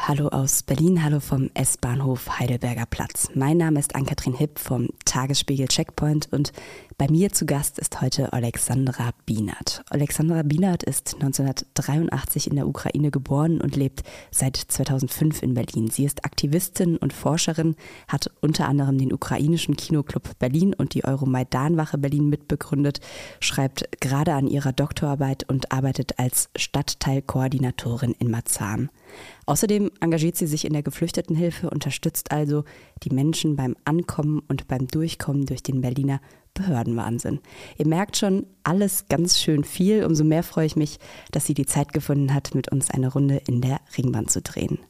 Hallo aus Berlin, hallo vom S-Bahnhof Heidelberger Platz. Mein Name ist Ann-Kathrin Hipp vom Tagesspiegel Checkpoint und bei mir zu Gast ist heute Alexandra Bienert. Alexandra Bienert ist 1983 in der Ukraine geboren und lebt seit 2005 in Berlin. Sie ist Aktivistin und Forscherin, hat unter anderem den ukrainischen Kinoclub Berlin und die Euromaidan-Wache Berlin mitbegründet, schreibt gerade an ihrer Doktorarbeit und arbeitet als Stadtteilkoordinatorin in Marzahn. Außerdem engagiert sie sich in der Geflüchtetenhilfe, unterstützt also die Menschen beim Ankommen und beim Durchkommen durch den Berliner Behördenwahnsinn. Ihr merkt schon, alles ganz schön viel. Umso mehr freue ich mich, dass sie die Zeit gefunden hat, mit uns eine Runde in der Ringbahn zu drehen.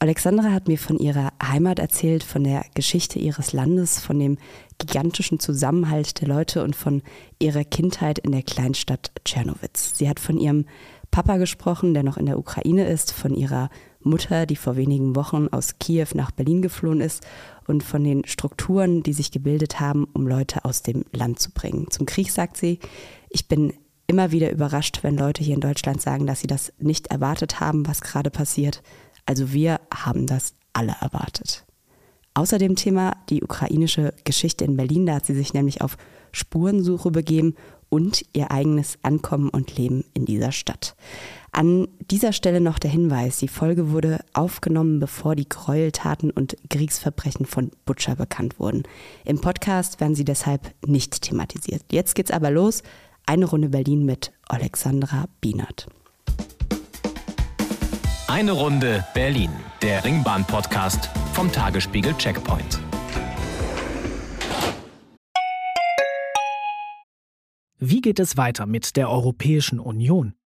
Alexandra hat mir von ihrer Heimat erzählt, von der Geschichte ihres Landes, von dem gigantischen Zusammenhalt der Leute und von ihrer Kindheit in der Kleinstadt Tschernowitz. Sie hat von ihrem Papa gesprochen, der noch in der Ukraine ist, von ihrer Mutter, die vor wenigen Wochen aus Kiew nach Berlin geflohen ist und von den Strukturen, die sich gebildet haben, um Leute aus dem Land zu bringen. Zum Krieg sagt sie, ich bin immer wieder überrascht, wenn Leute hier in Deutschland sagen, dass sie das nicht erwartet haben, was gerade passiert. Also wir haben das alle erwartet. Außer dem Thema die ukrainische Geschichte in Berlin, da hat sie sich nämlich auf Spurensuche begeben und ihr eigenes Ankommen und Leben in dieser Stadt. An dieser Stelle noch der Hinweis, die Folge wurde aufgenommen, bevor die Gräueltaten und Kriegsverbrechen von Butcher bekannt wurden. Im Podcast werden sie deshalb nicht thematisiert. Jetzt geht's aber los. Eine Runde Berlin mit Alexandra Bienert. Eine Runde Berlin, der Ringbahn-Podcast vom Tagesspiegel Checkpoint. Wie geht es weiter mit der Europäischen Union?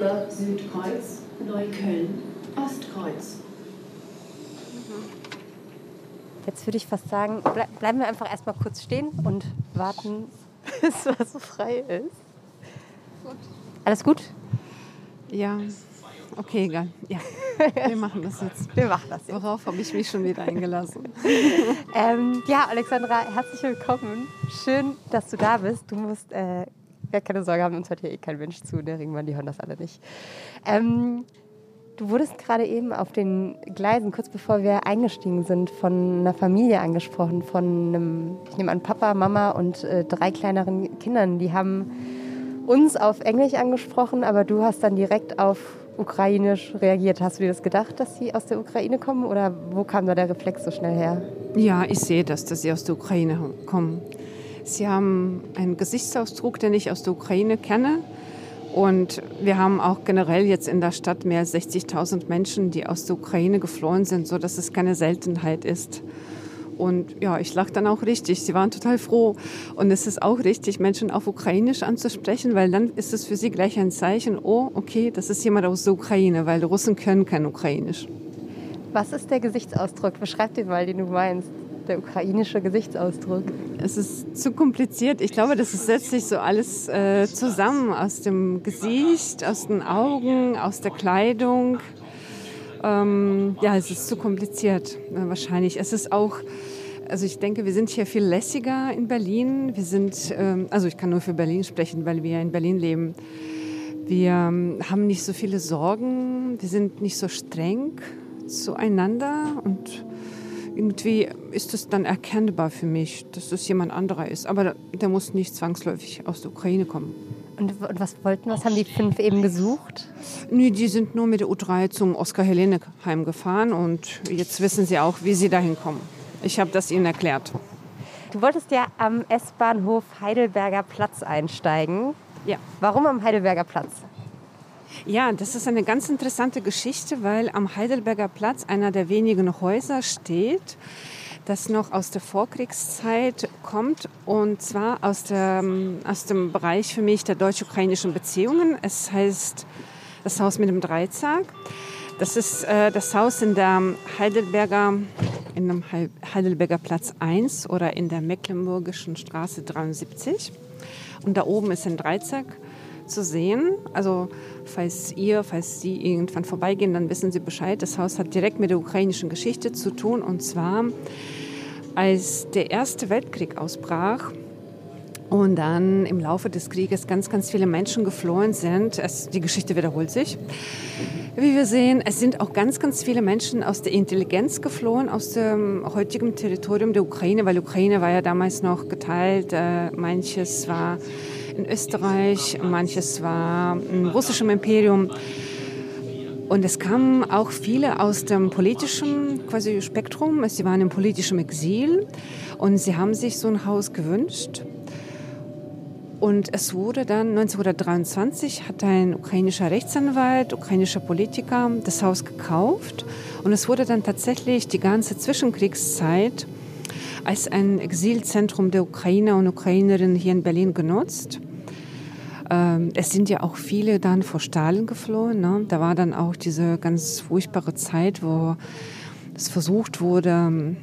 jemand. Südkreuz, Neukölln, Ostkreuz. Jetzt würde ich fast sagen, ble bleiben wir einfach erstmal kurz stehen und warten, bis was so frei ist. Gut. Alles gut? Ja. Okay, egal. Ja. Wir machen das jetzt. Wir machen das jetzt. Worauf habe ich mich schon wieder eingelassen? Ähm, ja, Alexandra, herzlich willkommen. Schön, dass du da bist. Du musst äh, gar keine Sorge haben, uns hört hier eh kein Mensch zu. Der Ringmann, die hören das alle nicht. Ähm, du wurdest gerade eben auf den Gleisen, kurz bevor wir eingestiegen sind, von einer Familie angesprochen, von einem, ich nehme an, Papa, Mama und äh, drei kleineren Kindern. Die haben uns auf Englisch angesprochen, aber du hast dann direkt auf Ukrainisch reagiert. Hast du dir das gedacht, dass sie aus der Ukraine kommen oder wo kam da der Reflex so schnell her? Ja, ich sehe das, dass sie aus der Ukraine kommen. Sie haben einen Gesichtsausdruck, den ich aus der Ukraine kenne. Und wir haben auch generell jetzt in der Stadt mehr als 60.000 Menschen, die aus der Ukraine geflohen sind, sodass es keine Seltenheit ist. Und ja, ich lache dann auch richtig. Sie waren total froh. Und es ist auch richtig, Menschen auf Ukrainisch anzusprechen, weil dann ist es für sie gleich ein Zeichen, oh, okay, das ist jemand aus der Ukraine, weil Russen können kein Ukrainisch. Was ist der Gesichtsausdruck? Beschreib den mal, den du meinst. Der ukrainische Gesichtsausdruck. Es ist zu kompliziert. Ich glaube, das setzt sich so alles äh, zusammen aus dem Gesicht, aus den Augen, aus der Kleidung. Ähm, ja, es ist zu kompliziert, äh, wahrscheinlich. Es ist auch, also ich denke, wir sind hier viel lässiger in Berlin. Wir sind, ähm, also ich kann nur für Berlin sprechen, weil wir in Berlin leben. Wir ähm, haben nicht so viele Sorgen, wir sind nicht so streng zueinander und irgendwie ist es dann erkennbar für mich, dass es jemand anderer ist. Aber der muss nicht zwangsläufig aus der Ukraine kommen. Und, und was wollten, was haben die fünf eben gesucht? Nee, die sind nur mit der U3 zum Oskar Hellene heimgefahren und jetzt wissen sie auch, wie sie dahin kommen. Ich habe das ihnen erklärt. Du wolltest ja am S-Bahnhof Heidelberger Platz einsteigen. Ja. Warum am Heidelberger Platz? Ja, das ist eine ganz interessante Geschichte, weil am Heidelberger Platz einer der wenigen Häuser steht, das noch aus der Vorkriegszeit kommt und zwar aus, der, aus dem Bereich für mich der deutsch-ukrainischen Beziehungen. Es heißt das Haus mit dem Dreizack. Das ist äh, das Haus in der Heidelberger, in dem Heidelberger Platz 1 oder in der Mecklenburgischen Straße 73. Und da oben ist ein Dreizack zu sehen. Also falls ihr, falls Sie irgendwann vorbeigehen, dann wissen Sie Bescheid. Das Haus hat direkt mit der ukrainischen Geschichte zu tun. Und zwar, als der Erste Weltkrieg ausbrach, und dann im Laufe des Krieges ganz, ganz viele Menschen geflohen sind. Es, die Geschichte wiederholt sich. Wie wir sehen, es sind auch ganz, ganz viele Menschen aus der Intelligenz geflohen, aus dem heutigen Territorium der Ukraine, weil Ukraine war ja damals noch geteilt. Äh, manches war in Österreich, manches war im russischen Imperium. Und es kamen auch viele aus dem politischen quasi Spektrum. Sie waren im politischen Exil und sie haben sich so ein Haus gewünscht. Und es wurde dann 1923 hat ein ukrainischer Rechtsanwalt, ukrainischer Politiker das Haus gekauft und es wurde dann tatsächlich die ganze Zwischenkriegszeit als ein Exilzentrum der Ukrainer und Ukrainerinnen hier in Berlin genutzt. Ähm, es sind ja auch viele dann vor Stalin geflohen. Ne? Da war dann auch diese ganz furchtbare Zeit, wo es versucht wurde,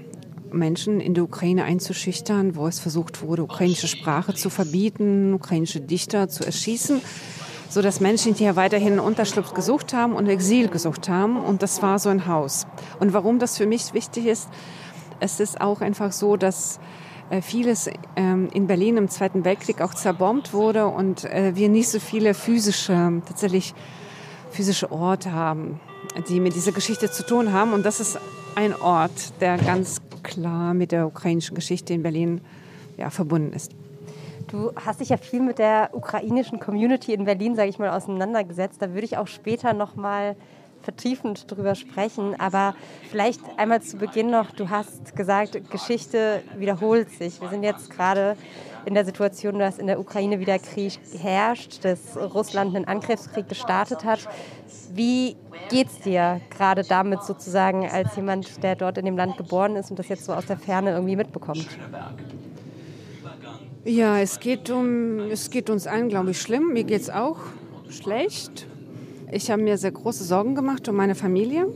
Menschen in der Ukraine einzuschüchtern, wo es versucht wurde, ukrainische Sprache zu verbieten, ukrainische Dichter zu erschießen, so dass Menschen hier weiterhin Unterschlupf gesucht haben und Exil gesucht haben. Und das war so ein Haus. Und warum das für mich wichtig ist, es ist auch einfach so, dass vieles ähm, in Berlin im Zweiten Weltkrieg auch zerbombt wurde und äh, wir nicht so viele physische, tatsächlich physische Orte haben, die mit dieser Geschichte zu tun haben. Und das ist ein Ort, der ganz klar mit der ukrainischen Geschichte in Berlin ja, verbunden ist. Du hast dich ja viel mit der ukrainischen Community in Berlin, sage ich mal, auseinandergesetzt. Da würde ich auch später noch mal vertiefend drüber sprechen. Aber vielleicht einmal zu Beginn noch, du hast gesagt, Geschichte wiederholt sich. Wir sind jetzt gerade in der Situation, dass in der Ukraine wieder Krieg herrscht, dass Russland einen Angriffskrieg gestartet hat. Wie geht es dir gerade damit sozusagen als jemand, der dort in dem Land geboren ist und das jetzt so aus der Ferne irgendwie mitbekommt? Ja, es geht, um, es geht uns allen, glaube ich, schlimm. Mir geht es auch schlecht. Ich habe mir sehr große Sorgen gemacht um meine Familie.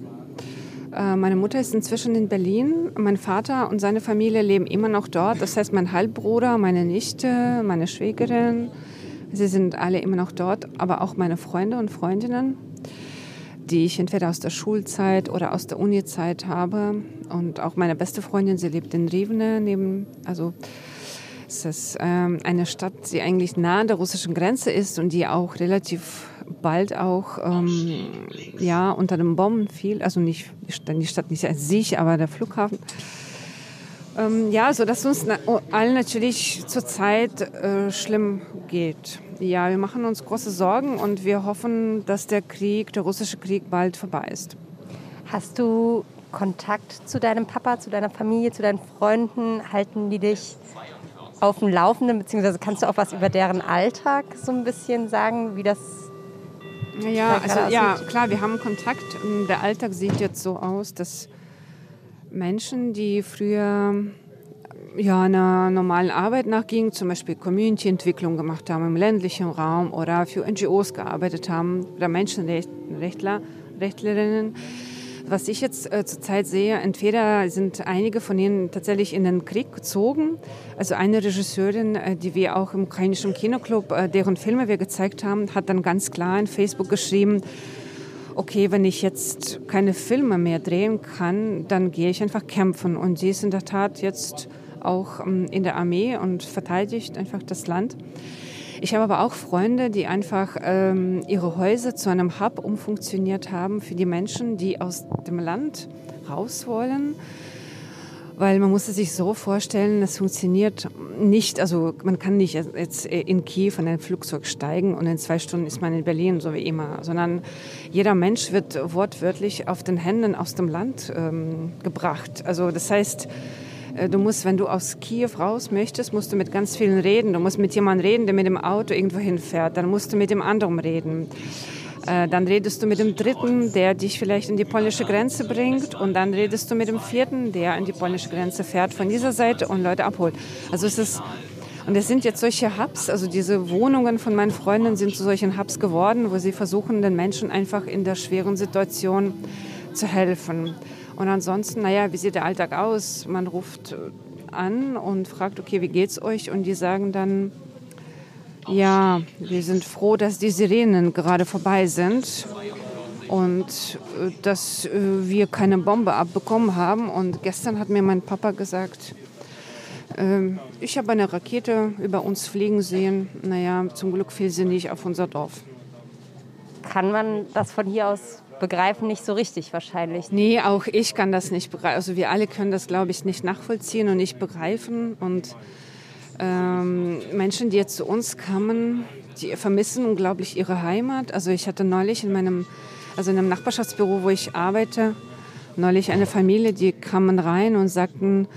Äh, meine Mutter ist inzwischen in Berlin. Mein Vater und seine Familie leben immer noch dort. Das heißt, mein Halbbruder, meine Nichte, meine Schwägerin, sie sind alle immer noch dort, aber auch meine Freunde und Freundinnen, die ich entweder aus der Schulzeit oder aus der Uni-Zeit habe. Und auch meine beste Freundin, sie lebt in Rivne, neben, also es ist ähm, eine Stadt, die eigentlich nah an der russischen Grenze ist und die auch relativ bald auch ähm, ja, unter den Bomben fiel. Also nicht die Stadt nicht als sich, aber der Flughafen. Ähm, ja, so dass uns allen natürlich zurzeit äh, schlimm geht. Ja, wir machen uns große Sorgen und wir hoffen, dass der Krieg, der russische Krieg bald vorbei ist. Hast du Kontakt zu deinem Papa, zu deiner Familie, zu deinen Freunden? Halten die dich auf dem Laufenden, beziehungsweise kannst du auch was über deren Alltag so ein bisschen sagen, wie das ja, also, ja, klar, wir haben Kontakt. Der Alltag sieht jetzt so aus, dass Menschen, die früher ja, einer normalen Arbeit nachgingen, zum Beispiel Community-Entwicklung gemacht haben im ländlichen Raum oder für NGOs gearbeitet haben oder Menschenrechtler, Rechtlerinnen, was ich jetzt äh, zurzeit sehe, entweder sind einige von ihnen tatsächlich in den Krieg gezogen. Also eine Regisseurin, äh, die wir auch im ukrainischen Kinoclub, äh, deren Filme wir gezeigt haben, hat dann ganz klar in Facebook geschrieben, okay, wenn ich jetzt keine Filme mehr drehen kann, dann gehe ich einfach kämpfen. Und sie ist in der Tat jetzt auch ähm, in der Armee und verteidigt einfach das Land. Ich habe aber auch Freunde, die einfach ähm, ihre Häuser zu einem Hub umfunktioniert haben für die Menschen, die aus dem Land raus wollen. Weil man muss es sich so vorstellen, es funktioniert nicht, also man kann nicht jetzt in Kiew in ein Flugzeug steigen und in zwei Stunden ist man in Berlin, so wie immer, sondern jeder Mensch wird wortwörtlich auf den Händen aus dem Land ähm, gebracht. Also das heißt, du musst, wenn du aus Kiew raus möchtest, musst du mit ganz vielen reden. Du musst mit jemandem reden, der mit dem Auto irgendwo hinfährt. Dann musst du mit dem anderen reden. Äh, dann redest du mit dem dritten, der dich vielleicht in die polnische Grenze bringt. Und dann redest du mit dem vierten, der an die polnische Grenze fährt von dieser Seite und Leute abholt. Also es ist und es sind jetzt solche Hubs, also diese Wohnungen von meinen Freunden sind zu solchen Hubs geworden, wo sie versuchen, den Menschen einfach in der schweren Situation zu helfen. Und ansonsten, naja, wie sieht der Alltag aus? Man ruft an und fragt, okay, wie geht's euch? Und die sagen dann, ja, wir sind froh, dass die Sirenen gerade vorbei sind und äh, dass äh, wir keine Bombe abbekommen haben. Und gestern hat mir mein Papa gesagt, ähm, ich habe eine Rakete über uns fliegen sehen. Naja, zum Glück fiel sie nicht auf unser Dorf. Kann man das von hier aus begreifen? Nicht so richtig wahrscheinlich. Nee, auch ich kann das nicht begreifen. Also wir alle können das, glaube ich, nicht nachvollziehen und nicht begreifen. Und ähm, Menschen, die jetzt zu uns kamen, die vermissen unglaublich ihre Heimat. Also ich hatte neulich in meinem, also in einem Nachbarschaftsbüro, wo ich arbeite, neulich eine Familie, die kamen rein und sagten,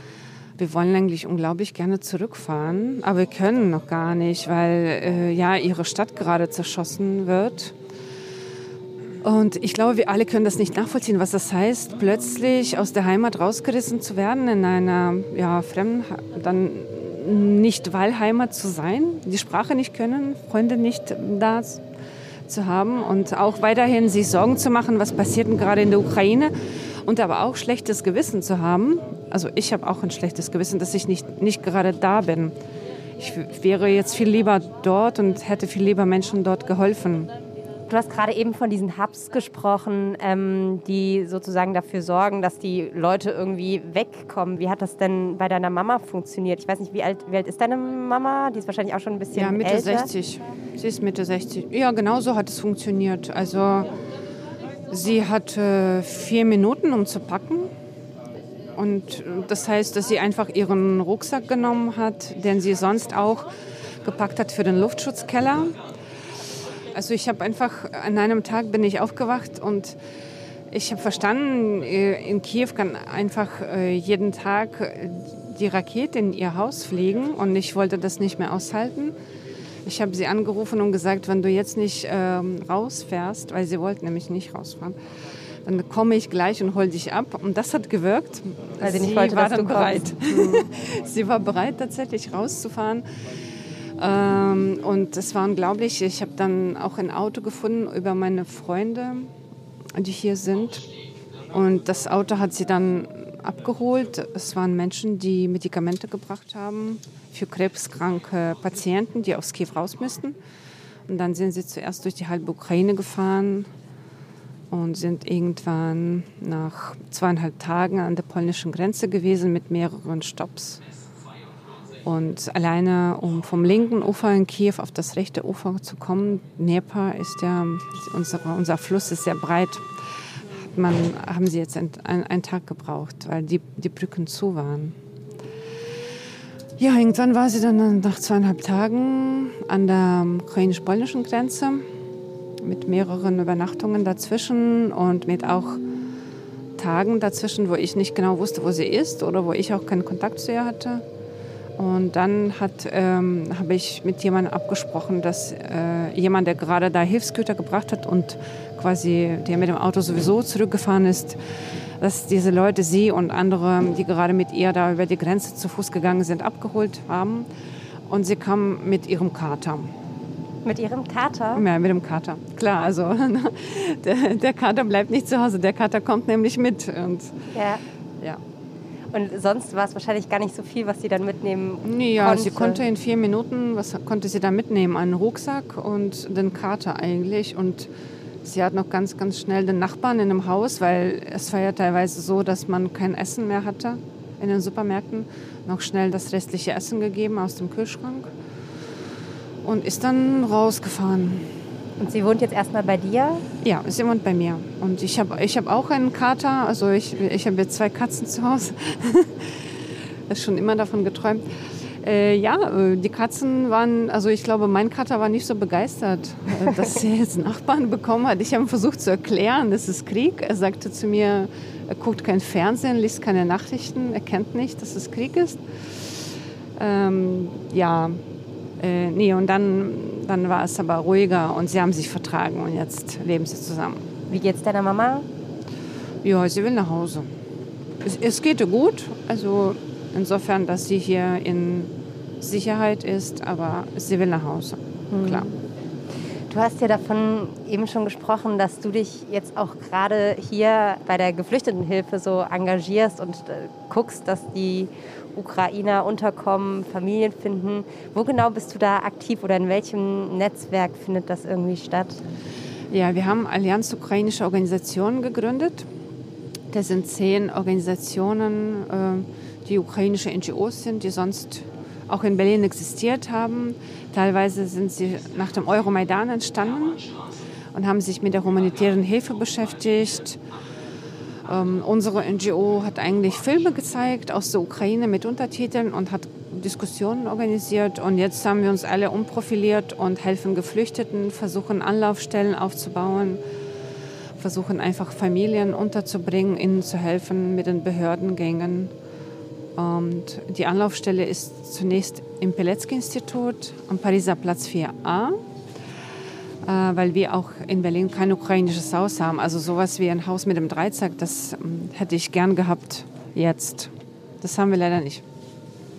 wir wollen eigentlich unglaublich gerne zurückfahren, aber wir können noch gar nicht, weil äh, ja ihre Stadt gerade zerschossen wird. Und ich glaube, wir alle können das nicht nachvollziehen, was das heißt, plötzlich aus der Heimat rausgerissen zu werden, in einer ja, fremden, dann nicht Wahlheimat zu sein, die Sprache nicht können, Freunde nicht da zu haben und auch weiterhin sich Sorgen zu machen, was passiert denn gerade in der Ukraine und aber auch schlechtes Gewissen zu haben. Also ich habe auch ein schlechtes Gewissen, dass ich nicht, nicht gerade da bin. Ich wäre jetzt viel lieber dort und hätte viel lieber Menschen dort geholfen. Du hast gerade eben von diesen Hubs gesprochen, ähm, die sozusagen dafür sorgen, dass die Leute irgendwie wegkommen. Wie hat das denn bei deiner Mama funktioniert? Ich weiß nicht, wie alt, wie alt ist deine Mama? Die ist wahrscheinlich auch schon ein bisschen Ja, Mitte älter. 60. Sie ist Mitte 60. Ja, genau so hat es funktioniert. Also sie hatte vier Minuten, um zu packen. Und das heißt, dass sie einfach ihren Rucksack genommen hat, den sie sonst auch gepackt hat für den Luftschutzkeller. Also ich habe einfach, an einem Tag bin ich aufgewacht und ich habe verstanden, äh, in Kiew kann einfach äh, jeden Tag äh, die Rakete in ihr Haus fliegen und ich wollte das nicht mehr aushalten. Ich habe sie angerufen und gesagt, wenn du jetzt nicht ähm, rausfährst, weil sie wollte nämlich nicht rausfahren, dann komme ich gleich und hol dich ab. Und das hat gewirkt. Weil sie nicht wollte, war dass dann bereit. sie war bereit, tatsächlich rauszufahren. Ähm, und es war unglaublich. Ich habe dann auch ein Auto gefunden über meine Freunde, die hier sind. Und das Auto hat sie dann abgeholt. Es waren Menschen, die Medikamente gebracht haben für krebskranke Patienten, die aus Kiew raus müssten. Und dann sind sie zuerst durch die halbe Ukraine gefahren und sind irgendwann nach zweieinhalb Tagen an der polnischen Grenze gewesen mit mehreren Stops. Und alleine, um vom linken Ufer in Kiew auf das rechte Ufer zu kommen, Dnieper ist ja, unsere, unser Fluss ist sehr breit, hat man, haben sie jetzt ein, ein, einen Tag gebraucht, weil die, die Brücken zu waren. Ja, irgendwann war sie dann nach zweieinhalb Tagen an der ukrainisch-polnischen Grenze mit mehreren Übernachtungen dazwischen und mit auch Tagen dazwischen, wo ich nicht genau wusste, wo sie ist oder wo ich auch keinen Kontakt zu ihr hatte. Und dann hat, ähm, habe ich mit jemandem abgesprochen, dass äh, jemand, der gerade da Hilfsgüter gebracht hat und quasi der mit dem Auto sowieso zurückgefahren ist, dass diese Leute sie und andere, die gerade mit ihr da über die Grenze zu Fuß gegangen sind, abgeholt haben. Und sie kam mit ihrem Kater. Mit ihrem Kater? Ja, mit dem Kater. Klar, also der, der Kater bleibt nicht zu Hause, der Kater kommt nämlich mit. Und, Ja. ja. Und sonst war es wahrscheinlich gar nicht so viel, was sie dann mitnehmen Ja, konnte. sie konnte in vier Minuten, was konnte sie da mitnehmen? Einen Rucksack und den Kater eigentlich. Und sie hat noch ganz, ganz schnell den Nachbarn in dem Haus, weil es war ja teilweise so, dass man kein Essen mehr hatte in den Supermärkten, noch schnell das restliche Essen gegeben aus dem Kühlschrank und ist dann rausgefahren. Und sie wohnt jetzt erstmal bei dir? Ja, sie wohnt bei mir. Und ich habe ich hab auch einen Kater. Also ich, ich habe jetzt zwei Katzen zu Hause. ist schon immer davon geträumt. Äh, ja, äh, die Katzen waren, also ich glaube, mein Kater war nicht so begeistert, äh, dass er jetzt Nachbarn bekommen hat. Ich habe versucht zu erklären, das ist Krieg. Er sagte zu mir, er guckt kein Fernsehen, liest keine Nachrichten, er kennt nicht, dass es Krieg ist. Ähm, ja, äh, nee, und dann Dann war es aber ruhiger und sie haben sich vertragen und jetzt leben sie zusammen. Wie geht's deiner Mama? Ja, sie will nach Hause. Es, es geht ihr gut, also insofern, dass sie hier in Sicherheit ist, aber sie will nach Hause, klar. Du hast ja davon eben schon gesprochen, dass du dich jetzt auch gerade hier bei der Geflüchtetenhilfe so engagierst und äh, guckst, dass die Ukrainer unterkommen, Familien finden. Wo genau bist du da aktiv oder in welchem Netzwerk findet das irgendwie statt? Ja, wir haben Allianz Ukrainische Organisationen gegründet. Das sind zehn Organisationen, äh, die ukrainische NGOs sind, die sonst auch in Berlin existiert haben. Teilweise sind sie nach dem Euromaidan entstanden und haben sich mit der humanitären Hilfe beschäftigt. Ähm, unsere NGO hat eigentlich Filme gezeigt aus der Ukraine mit Untertiteln und hat Diskussionen organisiert. Und jetzt haben wir uns alle umprofiliert und helfen Geflüchteten, versuchen Anlaufstellen aufzubauen, versuchen einfach Familien unterzubringen, ihnen zu helfen mit den Behördengängen. Und die Anlaufstelle ist zunächst im Peletzky-Institut am Pariser Platz 4a, äh, weil wir auch in Berlin kein ukrainisches Haus haben. Also sowas wie ein Haus mit einem Dreizack, das ähm, hätte ich gern gehabt jetzt. Das haben wir leider nicht.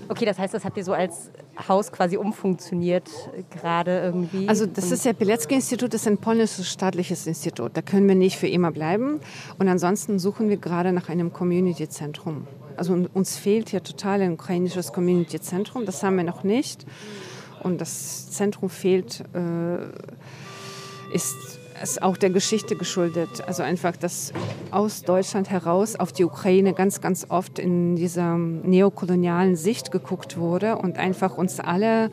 Okay, das heißt, das habt ihr so als Haus quasi umfunktioniert gerade irgendwie? Also das ist ja Peletzky-Institut, das ist ein polnisches staatliches Institut. Da können wir nicht für immer bleiben. Und ansonsten suchen wir gerade nach einem Community-Zentrum. Also uns fehlt hier total ein ukrainisches Community-Zentrum. Das haben wir noch nicht. Und das Zentrum fehlt, äh, ist, ist auch der Geschichte geschuldet. Also einfach, dass aus Deutschland heraus auf die Ukraine ganz, ganz oft in dieser neokolonialen Sicht geguckt wurde und einfach uns alle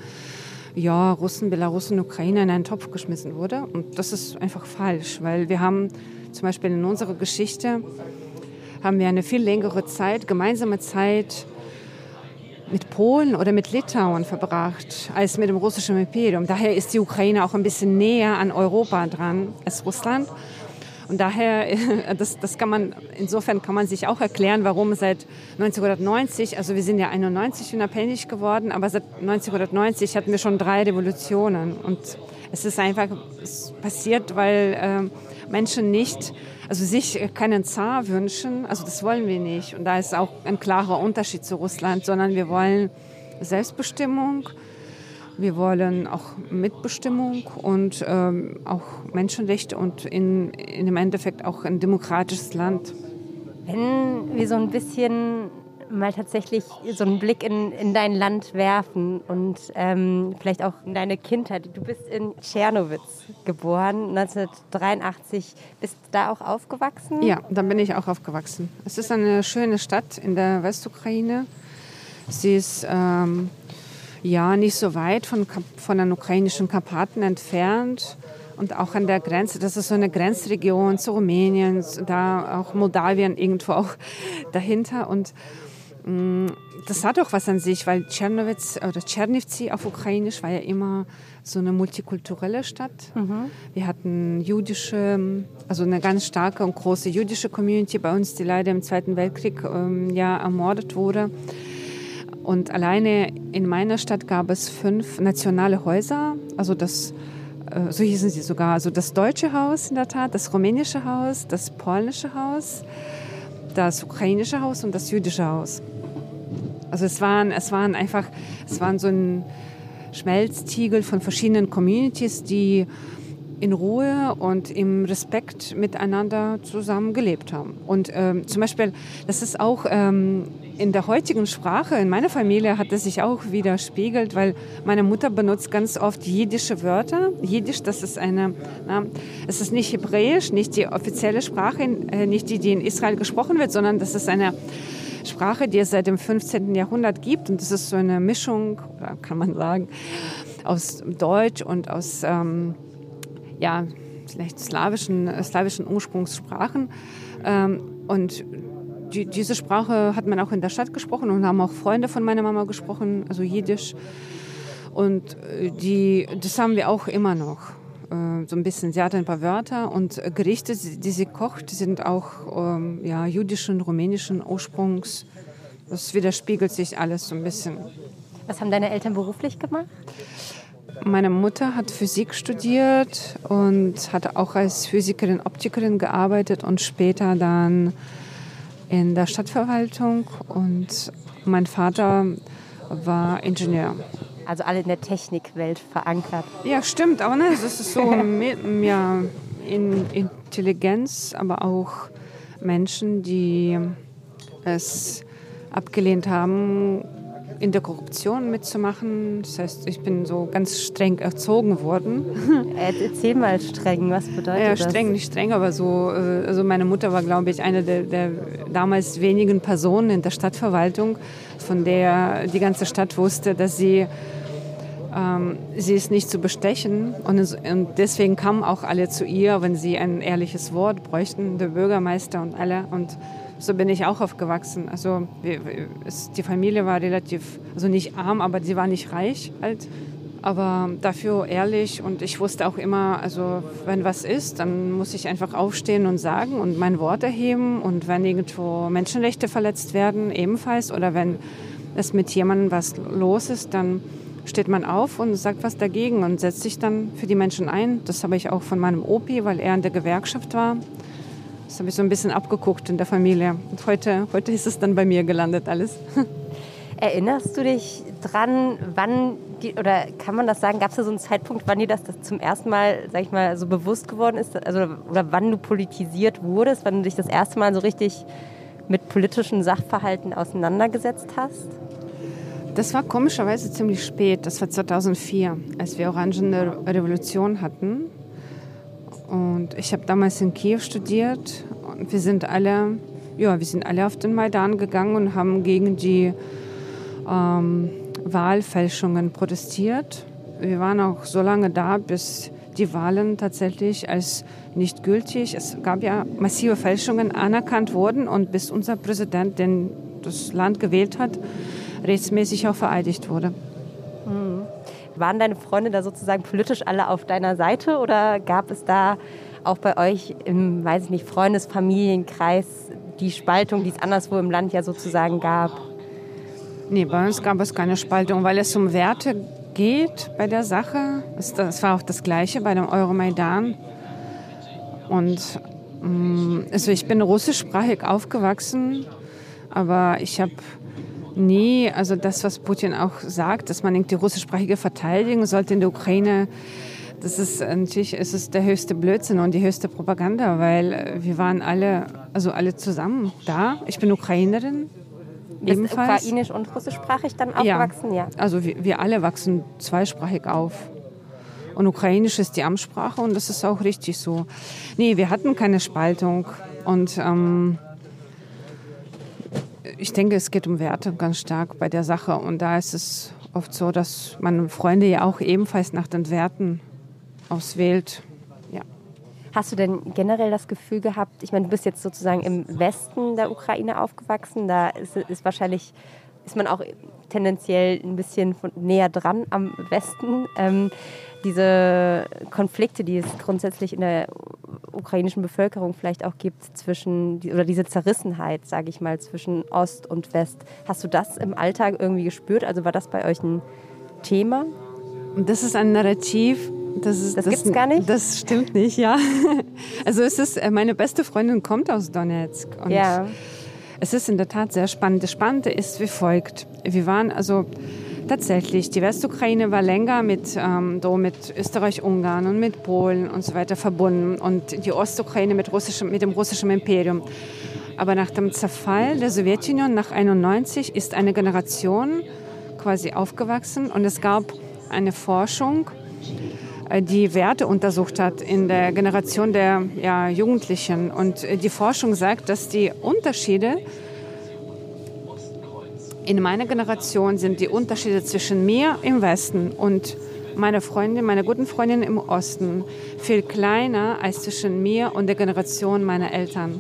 ja, Russen, Belarusen, Ukrainer in einen Topf geschmissen wurde. Und das ist einfach falsch, weil wir haben zum Beispiel in unserer Geschichte haben wir eine viel längere Zeit, gemeinsame Zeit mit Polen oder mit Litauen verbracht als mit dem russischen Imperium. Daher ist die Ukraine auch ein bisschen näher an Europa dran als Russland. Und daher, das, das kann man, insofern kann man sich auch erklären, warum seit 1990, also wir sind ja 91 unabhängig geworden, aber seit 1990 hatten wir schon drei Revolutionen. Und es ist einfach passiert, weil äh, Menschen nicht also sich keinen Zar wünschen, also das wollen wir nicht. Und da ist auch ein klarer Unterschied zu Russland, sondern wir wollen Selbstbestimmung, wir wollen auch Mitbestimmung und ähm, auch Menschenrechte und in, in im Endeffekt auch ein demokratisches Land. Wenn wir so ein bisschen mal tatsächlich so einen Blick in, in dein Land werfen und ähm, vielleicht auch in deine Kindheit. Du bist in Tschernowitz geboren, 1983. Bist du da auch aufgewachsen? Ja, da bin ich auch aufgewachsen. Es ist eine schöne Stadt in der Westukraine. Sie ist ähm, ja nicht so weit von, von den ukrainischen Karpaten entfernt und auch an der Grenze. Das ist so eine Grenzregion zu Rumänien, da auch Moldawien irgendwo auch dahinter. Und das hat auch was an sich, weil Tschernowitz oder Tschernivtsi auf Ukrainisch war ja immer so eine multikulturelle Stadt. Mhm. Wir hatten jüdische, also eine ganz starke und große jüdische Community bei uns, die leider im Zweiten Weltkrieg ähm, ja ermordet wurde. Und alleine in meiner Stadt gab es fünf nationale Häuser, also das äh, so hießen sie sogar, also das deutsche Haus in der Tat, das rumänische Haus, das polnische Haus, das ukrainische Haus und das jüdische Haus. Also es waren, es waren einfach, es waren so ein Schmelztiegel von verschiedenen Communities, die in Ruhe und im Respekt miteinander zusammen gelebt haben. Und ähm, zum Beispiel, das ist auch ähm, in der heutigen Sprache, in meiner Familie hat das sich auch widerspiegelt, weil meine Mutter benutzt ganz oft jiddische Wörter. Jiddisch, das ist eine, na, es ist nicht hebräisch, nicht die offizielle Sprache, äh, nicht die, die in Israel gesprochen wird, sondern das ist eine Sprache, die es seit dem 15. Jahrhundert gibt. Und das ist so eine Mischung, kann man sagen, aus Deutsch und aus ähm, ja, vielleicht slawischen, slawischen Ursprungssprachen. Ähm, und die, diese Sprache hat man auch in der Stadt gesprochen und haben auch Freunde von meiner Mama gesprochen, also Jiddisch. Und äh, die, das haben wir auch immer noch. Äh, so ein bisschen, sie hat ein paar Wörter und Gerichte, die sie kocht, sind auch ähm, ja, jüdischen, rumänischen Ursprungs. Das widerspiegelt sich alles so ein bisschen. Was haben deine Eltern beruflich gemacht? meine Mutter hat Physik studiert und hat auch als Physikerin, Optikerin gearbeitet und später dann in der Stadtverwaltung. Und mein Vater war Ingenieur. Also alle in der Technikwelt verankert. Ja, stimmt, aber ne, es ist so ja, in Intelligenz, aber auch Menschen, die es abgelehnt haben, in der Korruption mitzumachen. Das heißt, ich bin so ganz streng erzogen worden. Erzähl mal streng, was bedeutet ja, das? streng, nicht streng, aber so. äh, Also meine Mutter war, glaube ich, eine der, der damals wenigen Personen in der Stadtverwaltung, von der die ganze Stadt wusste, dass sie ähm, sie ist nicht zu bestechen und, es, und deswegen kamen auch alle zu ihr, wenn sie ein ehrliches Wort bräuchten, der Bürgermeister und alle. Und so bin ich auch aufgewachsen. Also die Familie war relativ, also nicht arm, aber sie war nicht reich halt. Aber dafür ehrlich und ich wusste auch immer, also wenn was ist, dann muss ich einfach aufstehen und sagen und mein Wort erheben. Und wenn irgendwo Menschenrechte verletzt werden, ebenfalls. Oder wenn es mit jemandem was los ist, dann steht man auf und sagt was dagegen und setzt sich dann für die Menschen ein. Das habe ich auch von meinem Opi, weil er in der Gewerkschaft war. Das habe ich so ein bisschen abgeguckt in der Familie. Und heute, heute ist es dann bei mir gelandet alles. Erinnerst du dich dran, wann, die, oder kann man das sagen, gab es da so einen Zeitpunkt, wann dir das, das zum ersten Mal, sag ich mal, so bewusst geworden ist? Also, oder wann du politisiert wurdest, wann du dich das erste Mal so richtig mit politischen Sachverhalten auseinandergesetzt hast? Das war komischerweise ziemlich spät. Das war 2004, als wir Orangene Revolution hatten. Und ich habe damals in Kiew studiert. Und wir sind alle, ja, wir sind alle auf den Maidan gegangen und haben gegen die ähm, Wahlfälschungen protestiert. Wir waren auch so lange da, bis die Wahlen tatsächlich als nicht gültig, es gab ja massive Fälschungen, anerkannt wurden und bis unser Präsident, den das Land gewählt hat, rechtsmäßig auch vereidigt wurde. Waren deine Freunde da sozusagen politisch alle auf deiner Seite oder gab es da auch bei euch im, weiß ich nicht, Freundesfamilienkreis die Spaltung, die es anderswo im Land ja sozusagen gab? Nee, bei uns gab es keine Spaltung, weil es um Werte geht bei der Sache. Es- Das war auch das Gleiche bei dem Euromaidan. Und mm, also ich bin russischsprachig aufgewachsen, aber ich habe nie, also das, was Putin auch sagt, dass man die russischsprachige verteidigen sollte in der Ukraine, das ist natürlich es ist der höchste Blödsinn und die höchste Propaganda, weil äh, wir waren alle, also alle zusammen da. Ich bin Ukrainerin. Bist ebenfalls. ukrainisch und russischsprachig dann aufgewachsen? Ja. Also wir, wir alle wachsen zweisprachig auf. Und Ukrainisch ist die Amtssprache und das ist auch richtig so. Nee, wir hatten keine Spaltung. Und ähm, ich denke, es geht um Werte ganz stark bei der Sache. Und da ist es oft so, dass man Freunde ja auch ebenfalls nach den Werten auswählt. Ja. Hast du denn generell das Gefühl gehabt, ich meine, du bist jetzt sozusagen im Westen der Ukraine aufgewachsen, da ist, ist wahrscheinlich, ist man auch tendenziell ein bisschen von, näher dran am Westen. Ähm, diese Konflikte, die es grundsätzlich in der ukrainischen Bevölkerung vielleicht auch gibt zwischen, oder diese Zerrissenheit, sage ich mal, zwischen Ost und West. Hast du das im Alltag irgendwie gespürt? Also war das bei euch ein Thema? Das ist ein Narrativ. Das, ist, Das gibt's gar nicht? Das stimmt nicht, ja. Also es ist, äh, meine beste Freundin kommt aus Donetsk. Und Ja. Es ist in der Tat sehr spannend. Das Spannende ist wie folgt. Wir waren also tatsächlich, die Westukraine war länger mit, ähm, mit Österreich, Ungarn und mit Polen und so weiter verbunden und die Ostukraine mit, russischem, mit dem russischen Imperium. Aber nach dem Zerfall der Sowjetunion nach 91 ist eine Generation quasi aufgewachsen und es gab eine Forschung, die Werte untersucht hat in der Generation der ja, Jugendlichen. Und äh, die Forschung sagt, dass die Unterschiede in meiner Generation sind die Unterschiede zwischen mir im Westen und meiner Freundin, meiner guten Freundin im Osten viel kleiner als zwischen mir und der Generation meiner Eltern.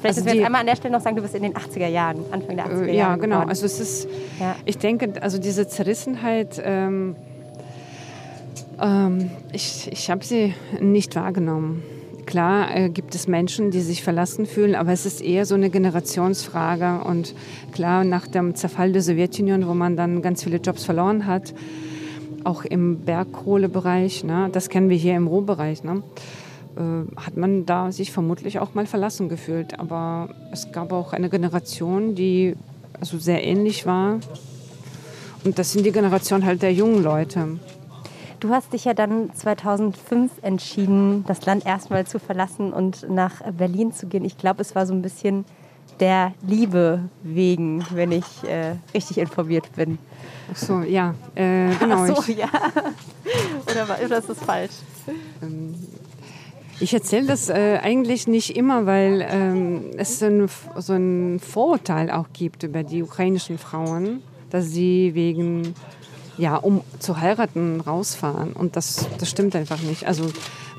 Vielleicht Also müssen wir einmal an der Stelle noch sagen, du bist in den 80er Jahren, Anfang der 80er Äh, Jahre. Ja, genau. geboren. Also es ist, Ja. ich denke, also diese Zerrissenheit, ähm, ähm, ich, ich habe sie nicht wahrgenommen. Klar äh, gibt es Menschen, die sich verlassen fühlen, aber es ist eher so eine Generationsfrage. Und klar, nach dem Zerfall der Sowjetunion, wo man dann ganz viele Jobs verloren hat, auch im Bergkohlebereich, ne, das kennen wir hier im Ruhrbereich, ne, äh, hat man da sich vermutlich auch mal verlassen gefühlt. Aber es gab auch eine Generation, die also sehr ähnlich war. Und das sind die Generation halt der jungen Leute. Du hast dich ja dann 2005 entschieden, das Land erstmal zu verlassen und nach Berlin zu gehen. Ich glaube, es war so ein bisschen der Liebe wegen, wenn ich äh, richtig informiert bin. Ach so, ja, äh, genau. Ach so, ja. oder, war, oder ist das falsch? Ähm, ich erzähle das äh, eigentlich nicht immer, weil ähm, es ein, so ein Vorurteil auch gibt über die ukrainischen Frauen, dass sie wegen, ja, um zu heiraten, rausfahren. Und das, das stimmt einfach nicht. Also